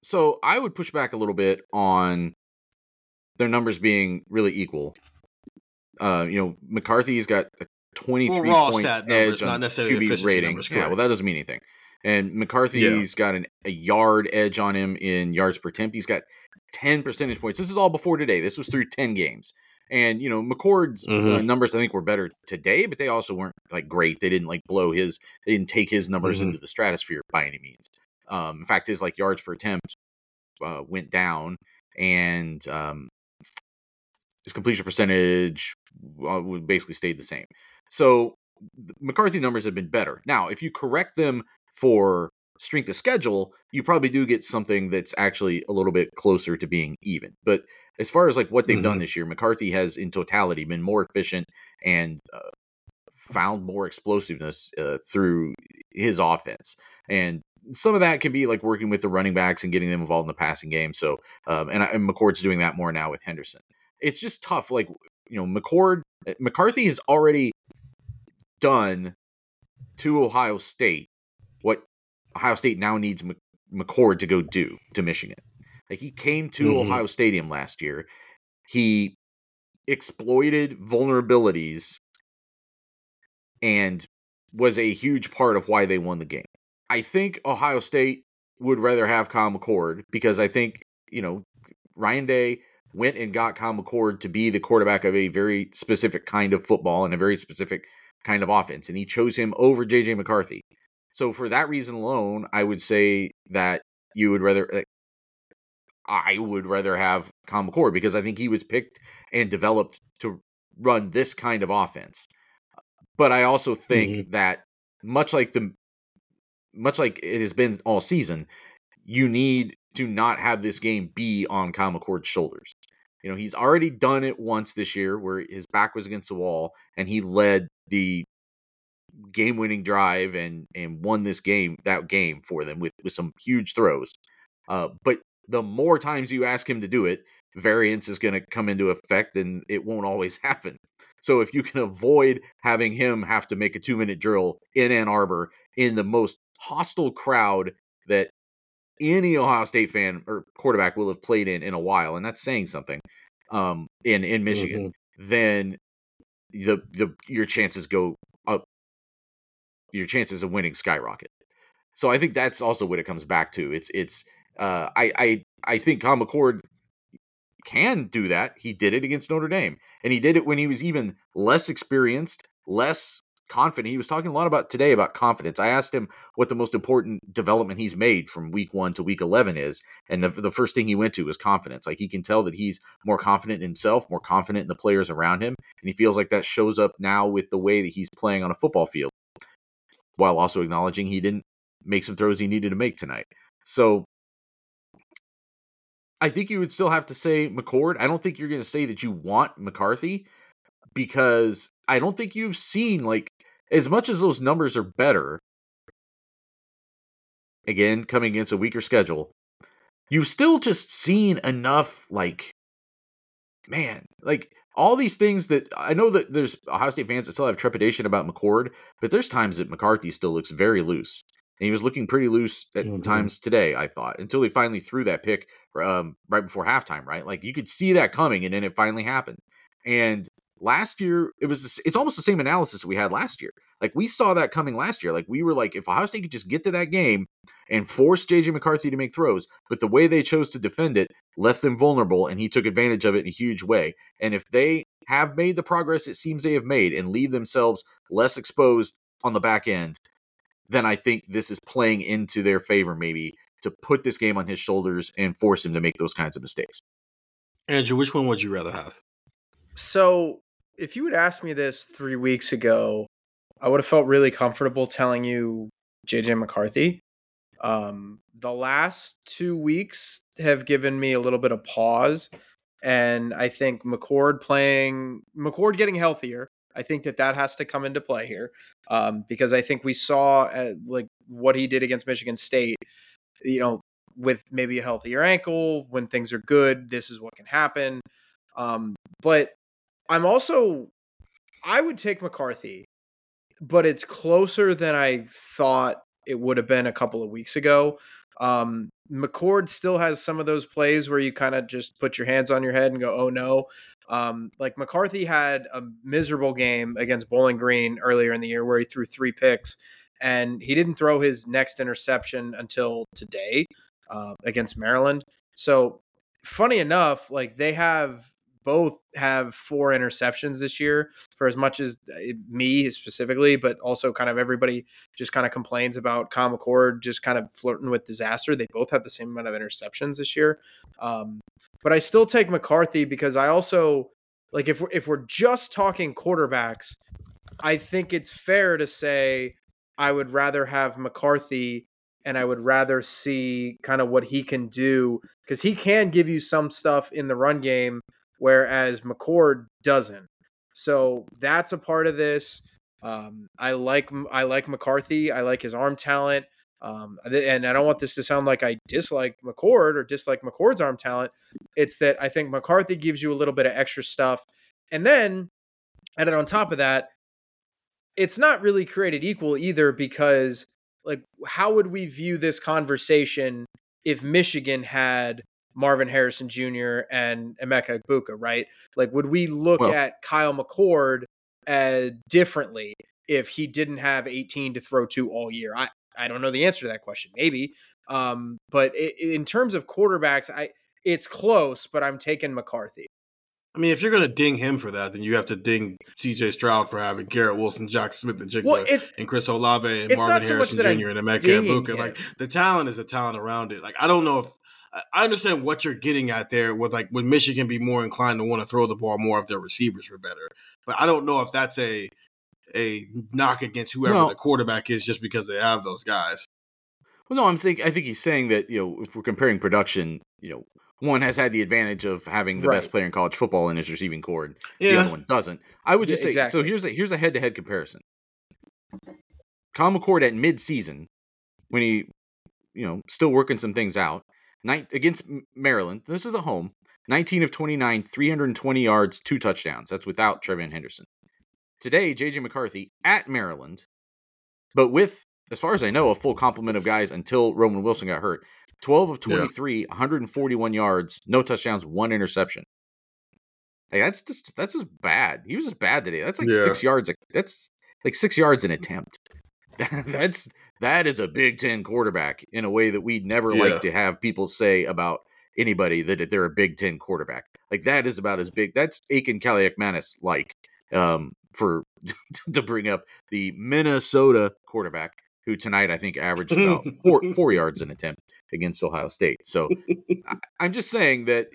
So I would push back a little bit on their numbers being really equal. Uh, you know, McCarthy's got a 23 well, point numbers, edge on QB rating. Numbers, yeah, well, that doesn't mean anything. And McCarthy's yeah. got an, a yard edge on him in yards per attempt. He's got 10 percentage points. This is all before today. This was through 10 games. And, you know, McCord's uh, mm-hmm. uh, numbers, I think, were better today, but they also weren't like great. They didn't like blow his, they didn't take his numbers mm-hmm. into the stratosphere by any means. Um, in fact, his like yards per attempt uh, went down and um, his completion percentage uh, basically stayed the same. So McCarthy numbers have been better. Now, if you correct them for strength of schedule, you probably do get something that's actually a little bit closer to being even. But as far as like what they've mm-hmm. done this year, McCarthy has in totality been more efficient and uh, found more explosiveness uh, through his offense. And some of that can be like working with the running backs and getting them involved in the passing game. So, um, and, and McCord's doing that more now with Henderson. It's just tough. Like, you know, McCord, eh, McCarthy has already done to Ohio State what Ohio State now needs McCord to go do to Michigan. Like he came to mm-hmm. Ohio Stadium last year. He exploited vulnerabilities and was a huge part of why they won the game. I think Ohio State would rather have Kyle McCord because I think, you know, Ryan Day went and got Kyle McCord to be the quarterback of a very specific kind of football and a very specific kind of offense. And he chose him over JJ McCarthy. So for that reason alone, I would say that you would rather I would rather have McCord because I think he was picked and developed to run this kind of offense. But I also think mm-hmm. that much like the much like it has been all season, you need to not have this game be on Kyle McCord's shoulders. You know, he's already done it once this year where his back was against the wall and he led the game winning drive and and won this game that game for them with with some huge throws. Uh, but the more times you ask him to do it, variance is going to come into effect and it won't always happen. So if you can avoid having him have to make a 2 minute drill in Ann Arbor in the most hostile crowd that any Ohio State fan or quarterback will have played in in a while and that's saying something um in in Michigan, mm-hmm. then the the your chances go your chances of winning skyrocket. So I think that's also what it comes back to. It's it's uh, I I I think Kyle McCord can do that. He did it against Notre Dame, and he did it when he was even less experienced, less confident. He was talking a lot about today about confidence. I asked him what the most important development he's made from week one to week 11 is. And the, the first thing he went to was confidence. Like he can tell that he's more confident in himself, more confident in the players around him. And he feels like that shows up now with the way that he's playing on a football field while also acknowledging he didn't make some throws he needed to make tonight. So I think you would still have to say McCord. I don't think you're going to say that you want McCarthy because I don't think you've seen like as much as those numbers are better. Again, coming against a weaker schedule, you've still just seen enough like man, like all these things that I know that there's Ohio State fans that still have trepidation about McCord, but there's times that McCarthy still looks very loose. And he was looking pretty loose at mm-hmm. times today, I thought, until he finally threw that pick um, right before halftime, right? Like you could see that coming, and then it finally happened. And last year it was it's almost the same analysis we had last year. Like we saw that coming last year. Like we were like, if Ohio State could just get to that game and force JJ McCarthy to make throws, but the way they chose to defend it left them vulnerable, and he took advantage of it in a huge way. And if they have made the progress it seems they have made and leave themselves less exposed on the back end, then I think this is playing into their favor, maybe to put this game on his shoulders and force him to make those kinds of mistakes. Andrew, which one would you rather have? So if you had asked me this three weeks ago, I would have felt really comfortable telling you JJ McCarthy. Um, the last two weeks have given me a little bit of pause, and I think McCord playing McCord getting healthier. I think that that has to come into play here um, because I think we saw uh, like what he did against Michigan State. You know, with maybe a healthier ankle when things are good, this is what can happen. Um, but I'm also I would take McCarthy, but it's closer than I thought it would have been a couple of weeks ago. Um, McCord still has some of those plays where you kind of just put your hands on your head and go, "Oh no." Um, like McCarthy had a miserable game against Bowling Green earlier in the year where he threw three picks, and he didn't throw his next interception until today uh, against Maryland. So, funny enough, like they have both have four interceptions this year for as much as uh, me specifically, but also kind of everybody just kind of complains about Kyle McCord just kind of flirting with disaster. They both have the same amount of interceptions this year. Um, but I still take McCarthy because I also like if we're, if we're just talking quarterbacks, I think it's fair to say I would rather have McCarthy and I would rather see kind of what he can do because he can give you some stuff in the run game whereas McCord doesn't. So that's a part of this. Um, I like I like McCarthy. I like his arm talent. Um, and I don't want this to sound like I dislike McCord or dislike McCord's arm talent. It's that I think McCarthy gives you a little bit of extra stuff. And then, and then on top of that, it's not really created equal either because, like, how would we view this conversation if Michigan had Marvin Harrison Jr. and Emeka Egbuka, right? Like, would we look well, at Kyle McCord uh, differently if he didn't have 18 to throw to all year? I, I don't know the answer to that question. Maybe. Um, but it, in terms of quarterbacks, I it's close, but I'm taking McCarthy. I mean, if you're going to ding him for that, then you have to ding C.J. Stroud for having Garrett Wilson, Jaxon Smith-Njigba, well, it, and Chris Olave, and Marvin Harrison so Jr. and Emeka Egbuka. Like the talent is the talent around it. Like I don't know if I understand what you're getting at there. With like, would Michigan be more inclined to want to throw the ball more if their receivers were better? But I don't know if that's a a knock against whoever well, the quarterback is just because they have those guys. Well, no, I'm saying I think he's saying that you know if we're comparing production, you know, one has had the advantage of having the right. best player in college football in his receiving corps, yeah. the other one doesn't. I would just yeah, say exactly. so. Here's a here's a head to head comparison. Kyle McCord at mid season, when he, you know, still working some things out, night against Maryland. This is a home. 19 of 29, 320 yards, two touchdowns. That's without TreVeyon Henderson. Today, JJ McCarthy at Maryland, but with, as far as I know, a full complement of guys until Roman Wilson got hurt. 12 of 23, yeah. 141 yards, no touchdowns, one interception. Like that's just that's just bad. He was just bad today. That's like yeah. six yards. That's like six yards an attempt. that's that is a Big Ten quarterback in a way that we'd never yeah. like to have people say about anybody that they're a Big Ten quarterback. Like that is about as big. That's Athan Kaliakmanis like um, for to bring up the Minnesota quarterback who tonight I think averaged about four, four yards an attempt against Ohio State. So I, am just saying that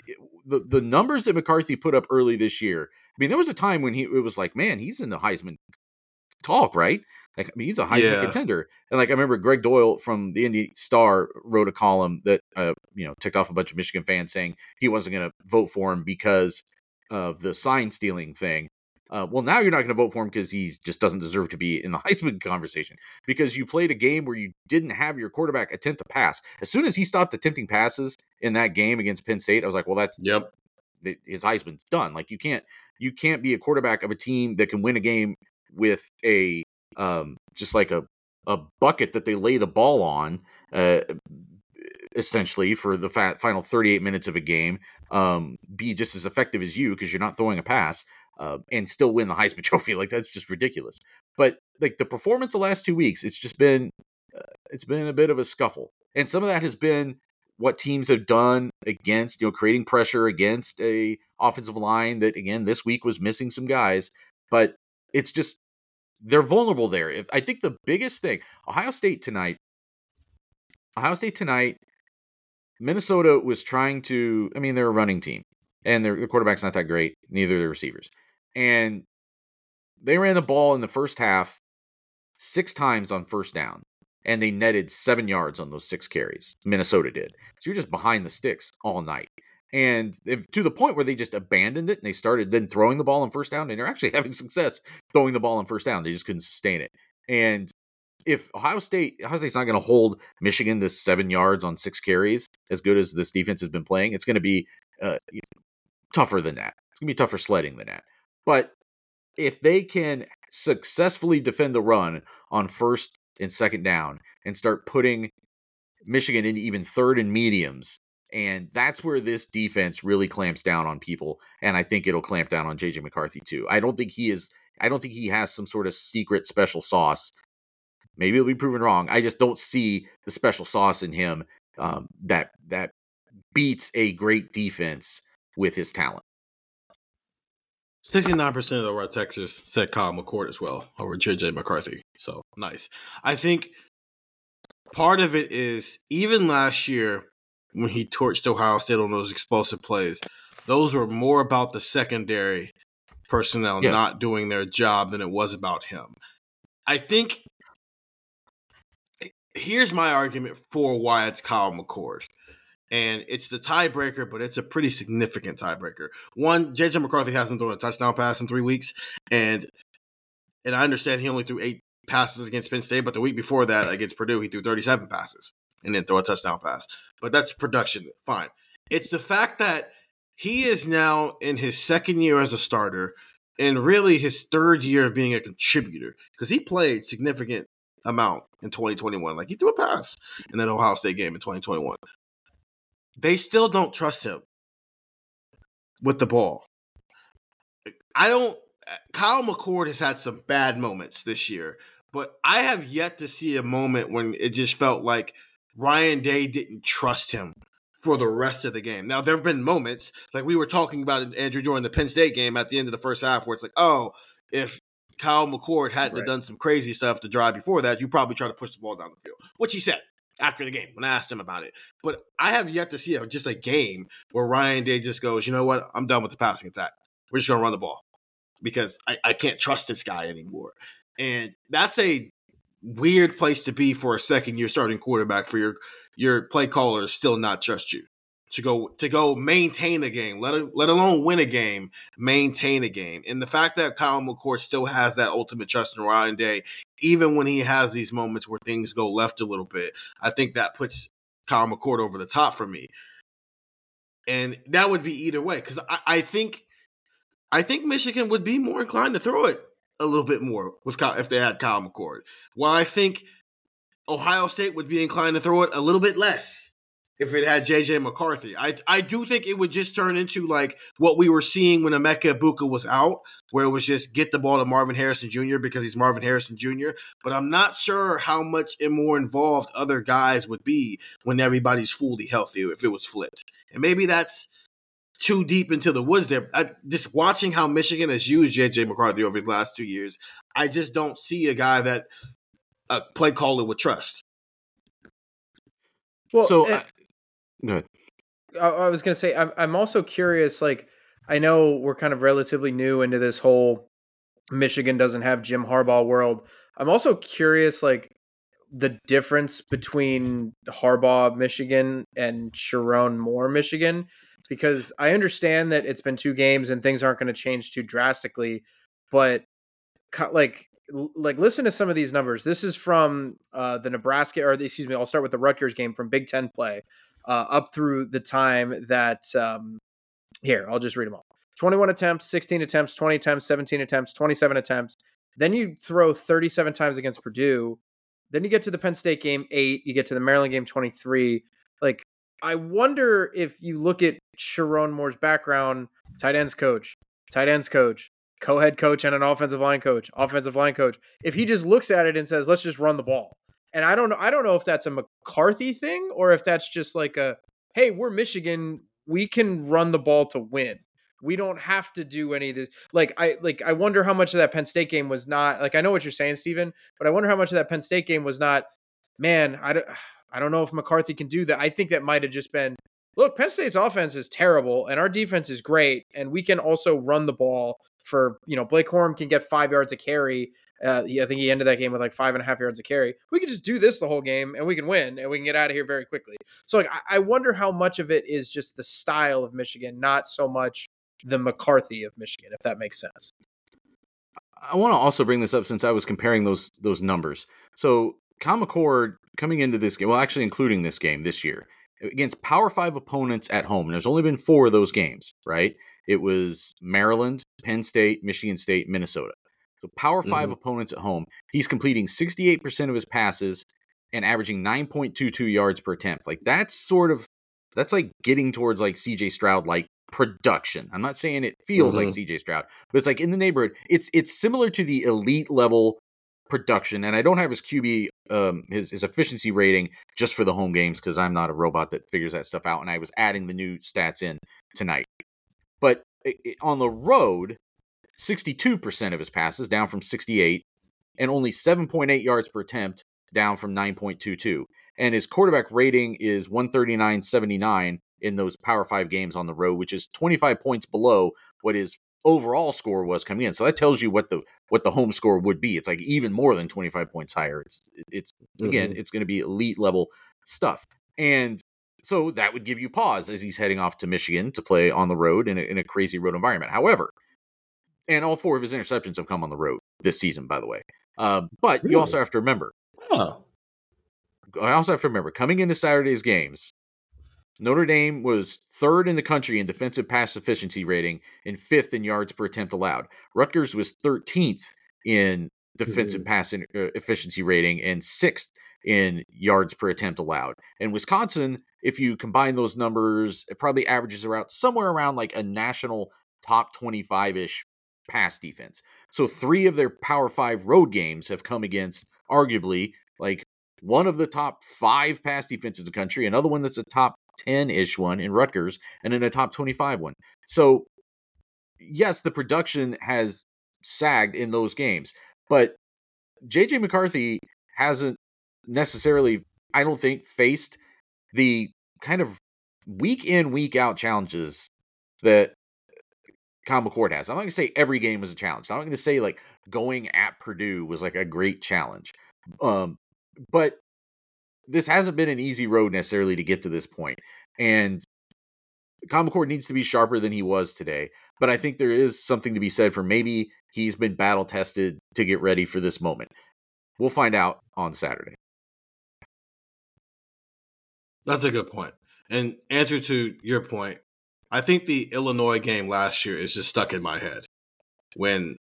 the the numbers that McCarthy put up early this year. I mean, there was a time when he it was like, man, he's in the Heisman talk, right? Like, I mean, he's a Heisman yeah. contender. And like, I remember Gregg Doyel from the Indy Star wrote a column that, uh, you know, ticked off a bunch of Michigan fans saying he wasn't going to vote for him because of the sign stealing thing. Uh, well, now you're not going to vote for him because he just doesn't deserve to be in the Heisman conversation because you played a game where you didn't have your quarterback attempt to pass. As soon as he stopped attempting passes in that game against Penn State, I was like, well, that's yep. his Heisman's done. Like you can't you can't be a quarterback of a team that can win a game with a um just like a a bucket that they lay the ball on uh essentially for the fa- final 38 minutes of a game um be just as effective as you because you're not throwing a pass uh, and still win the Heisman Trophy. Like that's just ridiculous. But like the performance the last two weeks, it's just been uh, it's been a bit of a scuffle, and some of that has been what teams have done against you know creating pressure against a offensive line that again this week was missing some guys, but it's just they're vulnerable there. If I think the biggest thing, Ohio State tonight, Ohio State tonight, Minnesota was trying to. I mean, they're a running team, and their, their quarterback's not that great. Neither the receivers and they ran the ball in the first half six times on first down and they netted seven yards on those six carries. Minnesota did. So you're just behind the sticks all night. And if, to the point where they just abandoned it and they started then throwing the ball on first down, and they're actually having success throwing the ball on first down. They just couldn't sustain it. And if Ohio State, Ohio State's not going to hold Michigan to seven yards on six carries, as good as this defense has been playing, it's going to be uh, tougher than that. It's going to be tougher sledding than that. But if they can successfully defend the run on first and second down and start putting Michigan in even third and mediums, and that's where this defense really clamps down on people. And I think it'll clamp down on JJ McCarthy too. I don't think he is. I don't think he has some sort of secret special sauce. Maybe it'll be proven wrong. I just don't see the special sauce in him um, that that beats a great defense with his talent. 69% of the Texas said Kyle McCord as well over JJ McCarthy. So nice. I think part of it is even last year when he torched Ohio State on those explosive plays, those were more about the secondary personnel yeah. not doing their job than it was about him. I think here's my argument for why it's Kyle McCord and it's the tiebreaker, but it's a pretty significant tiebreaker. One, JJ McCarthy hasn't thrown a touchdown pass in three weeks, and and I understand he only threw eight passes against Penn State, but the week before that against Purdue, he threw 37 passes and didn't throw a touchdown pass. But that's production, fine. It's the fact that he is now in his second year as a starter and really his third year of being a contributor because he played significant amount in 2021. Like he threw a pass in that Ohio State game in 2021 they still don't trust him with the ball. I don't. Kyle McCord has had some bad moments this year, but I have yet to see a moment when it just felt like Ryan Day didn't trust him for the rest of the game. Now there have been moments like we were talking about Andrew during the Penn State game at the end of the first half, where it's like, oh, if Kyle McCord hadn't right. done some crazy stuff to drive before that, you probably try to push the ball down the field, which he said after the game when I asked him about it. But I have yet to see a, just a game where Ryan Day just goes, you know what? I'm done with the passing attack. We're just going to run the ball because I, I can't trust this guy anymore. And that's a weird place to be for a second year starting quarterback for your your play caller to still not trust you to go to go maintain a game, let let alone win a game, maintain a game. And the fact that Kyle McCord still has that ultimate trust in Ryan Day, even when he has these moments where things go left a little bit, I think that puts Kyle McCord over the top for me. And that would be either way because I, I, think I think Michigan would be more inclined to throw it a little bit more with Kyle, if they had Kyle McCord. While I think Ohio State would be inclined to throw it a little bit less if it had JJ McCarthy. I I do think it would just turn into like what we were seeing when Emeka Egbuka was out, where it was just get the ball to Marvin Harrison Jr. because he's Marvin Harrison Jr. But I'm not sure how much more involved other guys would be when everybody's fully healthy if it was flipped. And maybe that's too deep into the woods there. I, just watching how Michigan has used JJ McCarthy over the last two years, I just don't see a guy that a play caller would trust. Well, so and, Good. I, I was gonna say I'm I'm also curious. Like I know we're kind of relatively new into this whole Michigan doesn't have Jim Harbaugh world. I'm also curious, like the difference between Harbaugh Michigan and Sherrone Moore Michigan, because I understand that it's been two games and things aren't going to change too drastically, but like like listen to some of these numbers. This is from uh, the Nebraska, or excuse me, I'll start with the Rutgers game from Big Ten play uh, up through the time that um, here, I'll just read them all 21 attempts, 16 attempts, 20 attempts, 17 attempts, 27 attempts. Then you throw 37 times against Purdue. Then you get to the Penn State game, eight. You get to the Maryland game, 23. Like, I wonder if you look at Sherrone Moore's background, tight ends coach, tight ends coach, co-head coach and an offensive line coach, offensive line coach. If he just looks at it and says, "Let's just run the ball," and I don't know, I don't know if that's a McCarthy thing or if that's just like a, "Hey, we're Michigan, we can run the ball to win." We don't have to do any of this. Like I like I wonder how much of that Penn State game was not like I know what you're saying, Stephen, but I wonder how much of that Penn State game was not. Man, I don't. I don't know if McCarthy can do that. I think that might have just been look, Penn State's offense is terrible and our defense is great, and we can also run the ball for you know Blake Corum can get five yards a carry. Uh, I think he ended that game with like five and a half yards a carry. We can just do this the whole game and we can win and we can get out of here very quickly. So like I, I wonder how much of it is just the style of Michigan, not so much the McCarthy of Michigan, if that makes sense. I want to also bring this up since I was comparing those those numbers. So Kyle McCord coming into this game, well, actually including this game this year, against Power Five opponents at home. And there's only been four of those games, right? It was Maryland, Penn State, Michigan State, Minnesota. So Power 5 mm-hmm. opponents at home. He's completing 68% of his passes and averaging 9.22 yards per attempt. Like that's sort of that's like getting towards like CJ Stroud like production. I'm not saying it feels mm-hmm. like CJ Stroud, but it's like in the neighborhood. It's it's similar to the elite level production. And I don't have his QB, um, his his efficiency rating just for the home games because I'm not a robot that figures that stuff out. And I was adding the new stats in tonight. But it, it, on the road, 62% of his passes down from 68, and only 7.8 yards per attempt down from 9.22. And his quarterback rating is 139.79 in those Power Five games on the road, which is 25 points below what his overall score was coming in. So that tells you what the what the home score would be. It's like even more than 25 points higher. It's it's again, mm-hmm. it's going to be elite level stuff. And so that would give you pause as he's heading off to Michigan to play on the road in a, in a crazy road environment. However, and all four of his interceptions have come on the road this season, by the way. Uh, but really? you also have to remember. Oh. I also have to remember coming into Saturday's games, Notre Dame was third in the country in defensive pass efficiency rating and fifth in yards per attempt allowed. Rutgers was 13th in defensive mm-hmm. pass in, uh, efficiency rating and sixth in yards per attempt allowed. And Wisconsin, if you combine those numbers, it probably averages around somewhere around like a national top 25 ish pass defense. So three of their Power Five road games have come against arguably like one of the top five pass defenses in the country, another one that's a top 10 ish one in Rutgers, and then a top 25 one. So, yes, the production has sagged in those games, but JJ McCarthy hasn't necessarily, I don't think, faced the kind of week in, week out challenges that Kyle McCord has. I'm not going to say every game was a challenge. I'm not going to say like going at Purdue was like a great challenge. Um, but this hasn't been an easy road necessarily to get to this point. And Kyle McCord needs to be sharper than he was today. But I think there is something to be said for maybe he's been battle tested to get ready for this moment. We'll find out on Saturday. That's a good point. And answer to your point, I think the Illinois game last year is just stuck in my head. When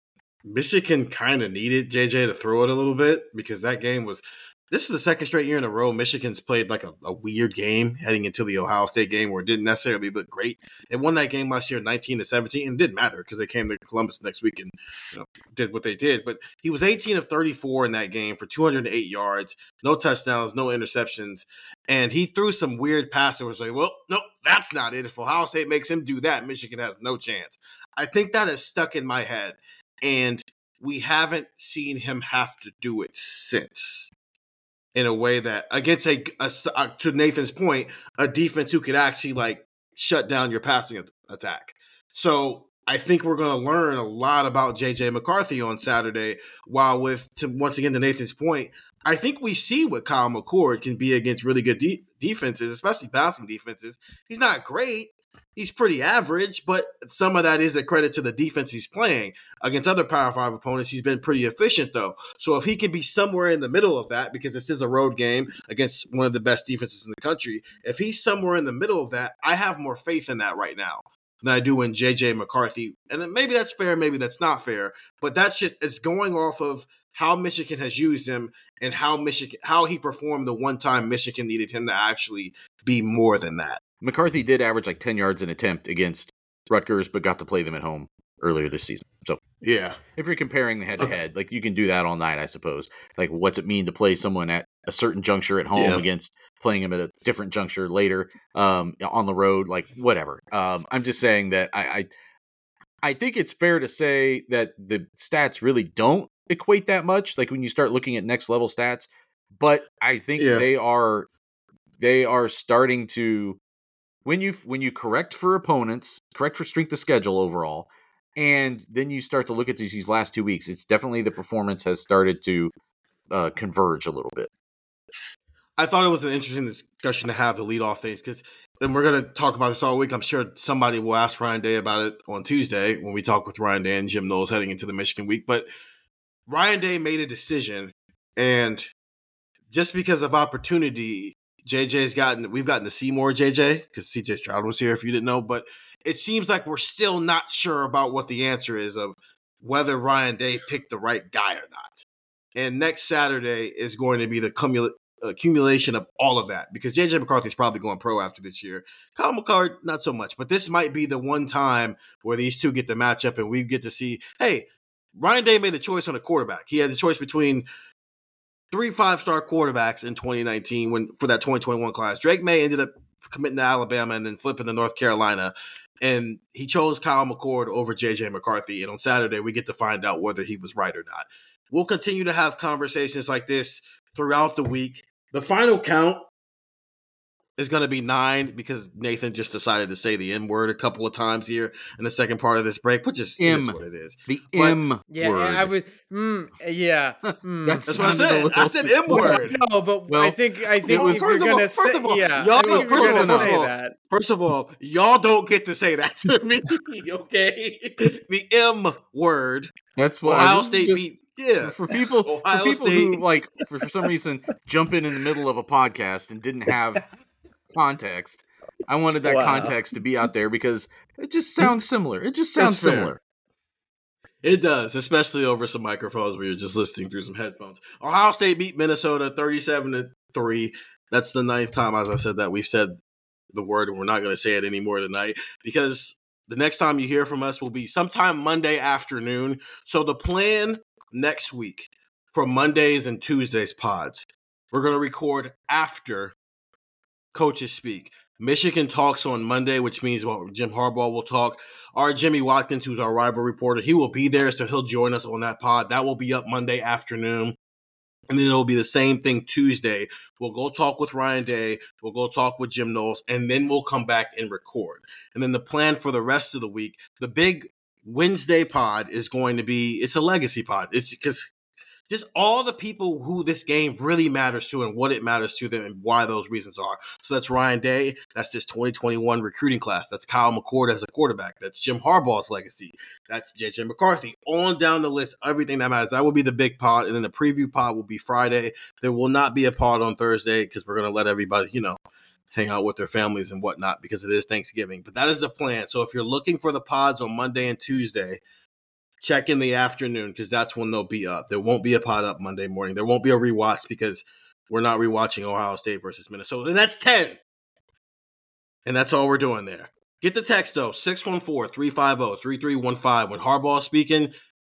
Michigan kind of needed JJ to throw it a little bit because that game was this is the second straight year in a row Michigan's played like a, a, weird game heading into the Ohio State game where it didn't necessarily look great. It won that game last year 19 to 17 and it didn't matter because they came to Columbus next week and you know, did what they did. But he was 18 of 34 in that game for 208 yards, no touchdowns, no interceptions. And he threw some weird passes was like, well, no, that's not it. If Ohio State makes him do that, Michigan has no chance. I think that is stuck in my head. And we haven't seen him have to do it since in a way that against a, a, uh, to Nathan's point, a defense who could actually like shut down your passing attack. So I think we're going to learn a lot about JJ McCarthy on Saturday. While with to, once again to Nathan's point, I think we see what Kyle McCord can be against really good de- defenses, especially passing defenses. He's not great, he's pretty average, but some of that is a credit to the defense he's playing. Against other Power Five opponents, he's been pretty efficient, though. So if he can be somewhere in the middle of that, because this is a road game against one of the best defenses in the country, if he's somewhere in the middle of that, I have more faith in that right now. than I do in JJ McCarthy. And then maybe that's fair, maybe that's not fair, but that's just it's going off of how Michigan has used him and how Michigan how he performed the one time Michigan needed him to actually be more than that. McCarthy did average like 10 yards an attempt against Rutgers, but got to play them at home earlier this season. So yeah, if you're comparing the head to head, like you can do that all night, I suppose. Like, what's it mean to play someone at a certain juncture at home yeah. against playing him at a different juncture later um, on the road? Like, whatever. Um, I'm just saying that I, I, I think it's fair to say that the stats really don't equate that much. Like when you start looking at next level stats, but I think yeah. they are they are starting to when you when you correct for opponents, correct for strength of schedule overall, and then you start to look at these, these last two weeks. It's definitely the performance has started to uh, converge a little bit. I thought it was an interesting discussion to have the lead off things because and we're going to talk about this all week. I'm sure somebody will ask Ryan Day about it on Tuesday when we talk with Ryan Day and Jim Knowles heading into the Michigan week. But Ryan Day made a decision, and just because of opportunity, JJ's gotten we've gotten to see more JJ because CJ Stroud was here if you didn't know, but it seems like we're still not sure about what the answer is of whether Ryan Day picked the right guy or not. And next Saturday is going to be the cumula- accumulation of all of that because JJ McCarthy's probably going pro after this year. Kyle McCord, not so much, but this might be the one time where these two get the matchup and we get to see, hey, Ryan Day made a choice on a quarterback. He had the choice between three five star quarterbacks in 2019 when for that 2021 class. Drake Maye ended up committing to Alabama and then flipping to North Carolina. And he chose Kyle McCord over JJ McCarthy. And on Saturday, we get to find out whether he was right or not. We'll continue to have conversations like this throughout the week. The final count is going to be nine because Nathan just decided to say the M word a couple of times here in the second part of this break, which is, M, is what it is. The but, M yeah, word. Yeah, I would. Mm, yeah, mm. that's, that's what I said. I said M word. No, but well, I think I think well, first, of all, first say, of all, yeah, y'all first, of all, first, of all, that. first of all, y'all don't get to say that to me. okay, the M word. That's why Ohio State just, beat yeah. For people, Ohio for people State. who like, for, for some reason, jump in in the middle of a podcast and didn't have context. I wanted that wow. context to be out there because it just sounds similar. It just sounds similar. It does, especially over some microphones where you're just listening through some headphones. Ohio State beat Minnesota 37 to 3. That's the ninth time, as I said, that we've said the word, and we're not going to say it anymore tonight because the next time you hear from us will be sometime Monday afternoon. So the plan next week for Mondays and Tuesdays pods, we're going to record after coaches speak. Michigan talks on Monday, which means well, Jim Harbaugh will talk. Our Jimmy Watkins, who's our rival reporter, he will be there, so he'll join us on that pod. That will be up Monday afternoon. And then it'll be the same thing Tuesday. We'll go talk with Ryan Day. We'll go talk with Jim Knowles, and then we'll come back and record. And then the plan for the rest of the week, the big Wednesday pod is going to be it's a legacy pod. It's because just all the people who this game really matters to and what it matters to them and why those reasons are. So that's Ryan Day. That's this 2021 recruiting class. That's Kyle McCord as a quarterback. That's Jim Harbaugh's legacy. That's JJ McCarthy. On down the list, everything that matters. That will be the big pod. And then the preview pod will be Friday. There will not be a pod on Thursday because we're going to let everybody, you know, hang out with their families and whatnot because it is Thanksgiving. But that is the plan. So if you're looking for the pods on Monday and Tuesday, check in the afternoon because that's when they'll be up. There won't be a pot up Monday morning. There won't be a rewatch because we're not rewatching Ohio State versus Minnesota. And that's 10. And that's all we're doing there. Get the text though 614 350 3315. When Harbaugh's speaking,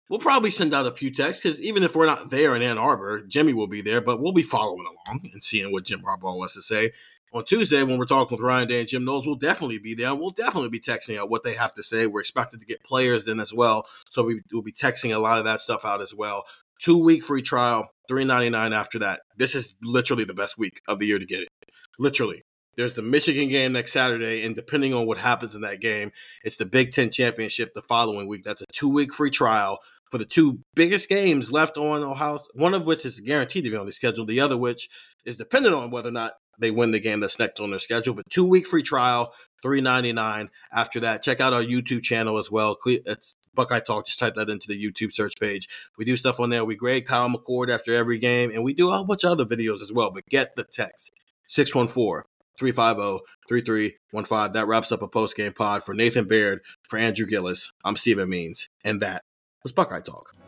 we'll probably send out a few texts because even if we're not there in Ann Arbor, Jimmy will be there, but we'll be following along and seeing what Jim Harbaugh wants to say on Tuesday when we're talking with Ryan Day and Jim Knowles, we'll definitely be there. We'll definitely be texting out what they have to say. We're expected to get players in as well, so we will be texting a lot of that stuff out as well. Two week free trial, three ninety nine after that. This is literally the best week of the year to get it. Literally. There's the Michigan game next Saturday, and depending on what happens in that game, it's the Big Ten championship the following week. That's a two week free trial for the two biggest games left on Ohio. One of which is guaranteed to be on the schedule. The other which is dependent on whether or not they win the game that's next on their schedule. But two week free trial, three ninety nine. After that, check out our YouTube channel as well. It's Buckeye Talk. Just type that into the YouTube search page. We do stuff on there. We grade Kyle McCord after every game, and we do a whole bunch of other videos as well. But get the text 614 350 3315. That wraps up a post game pod for Nathan Baird, for Andrew Gillis. I'm Stephen Means, and that was Buckeye Talk.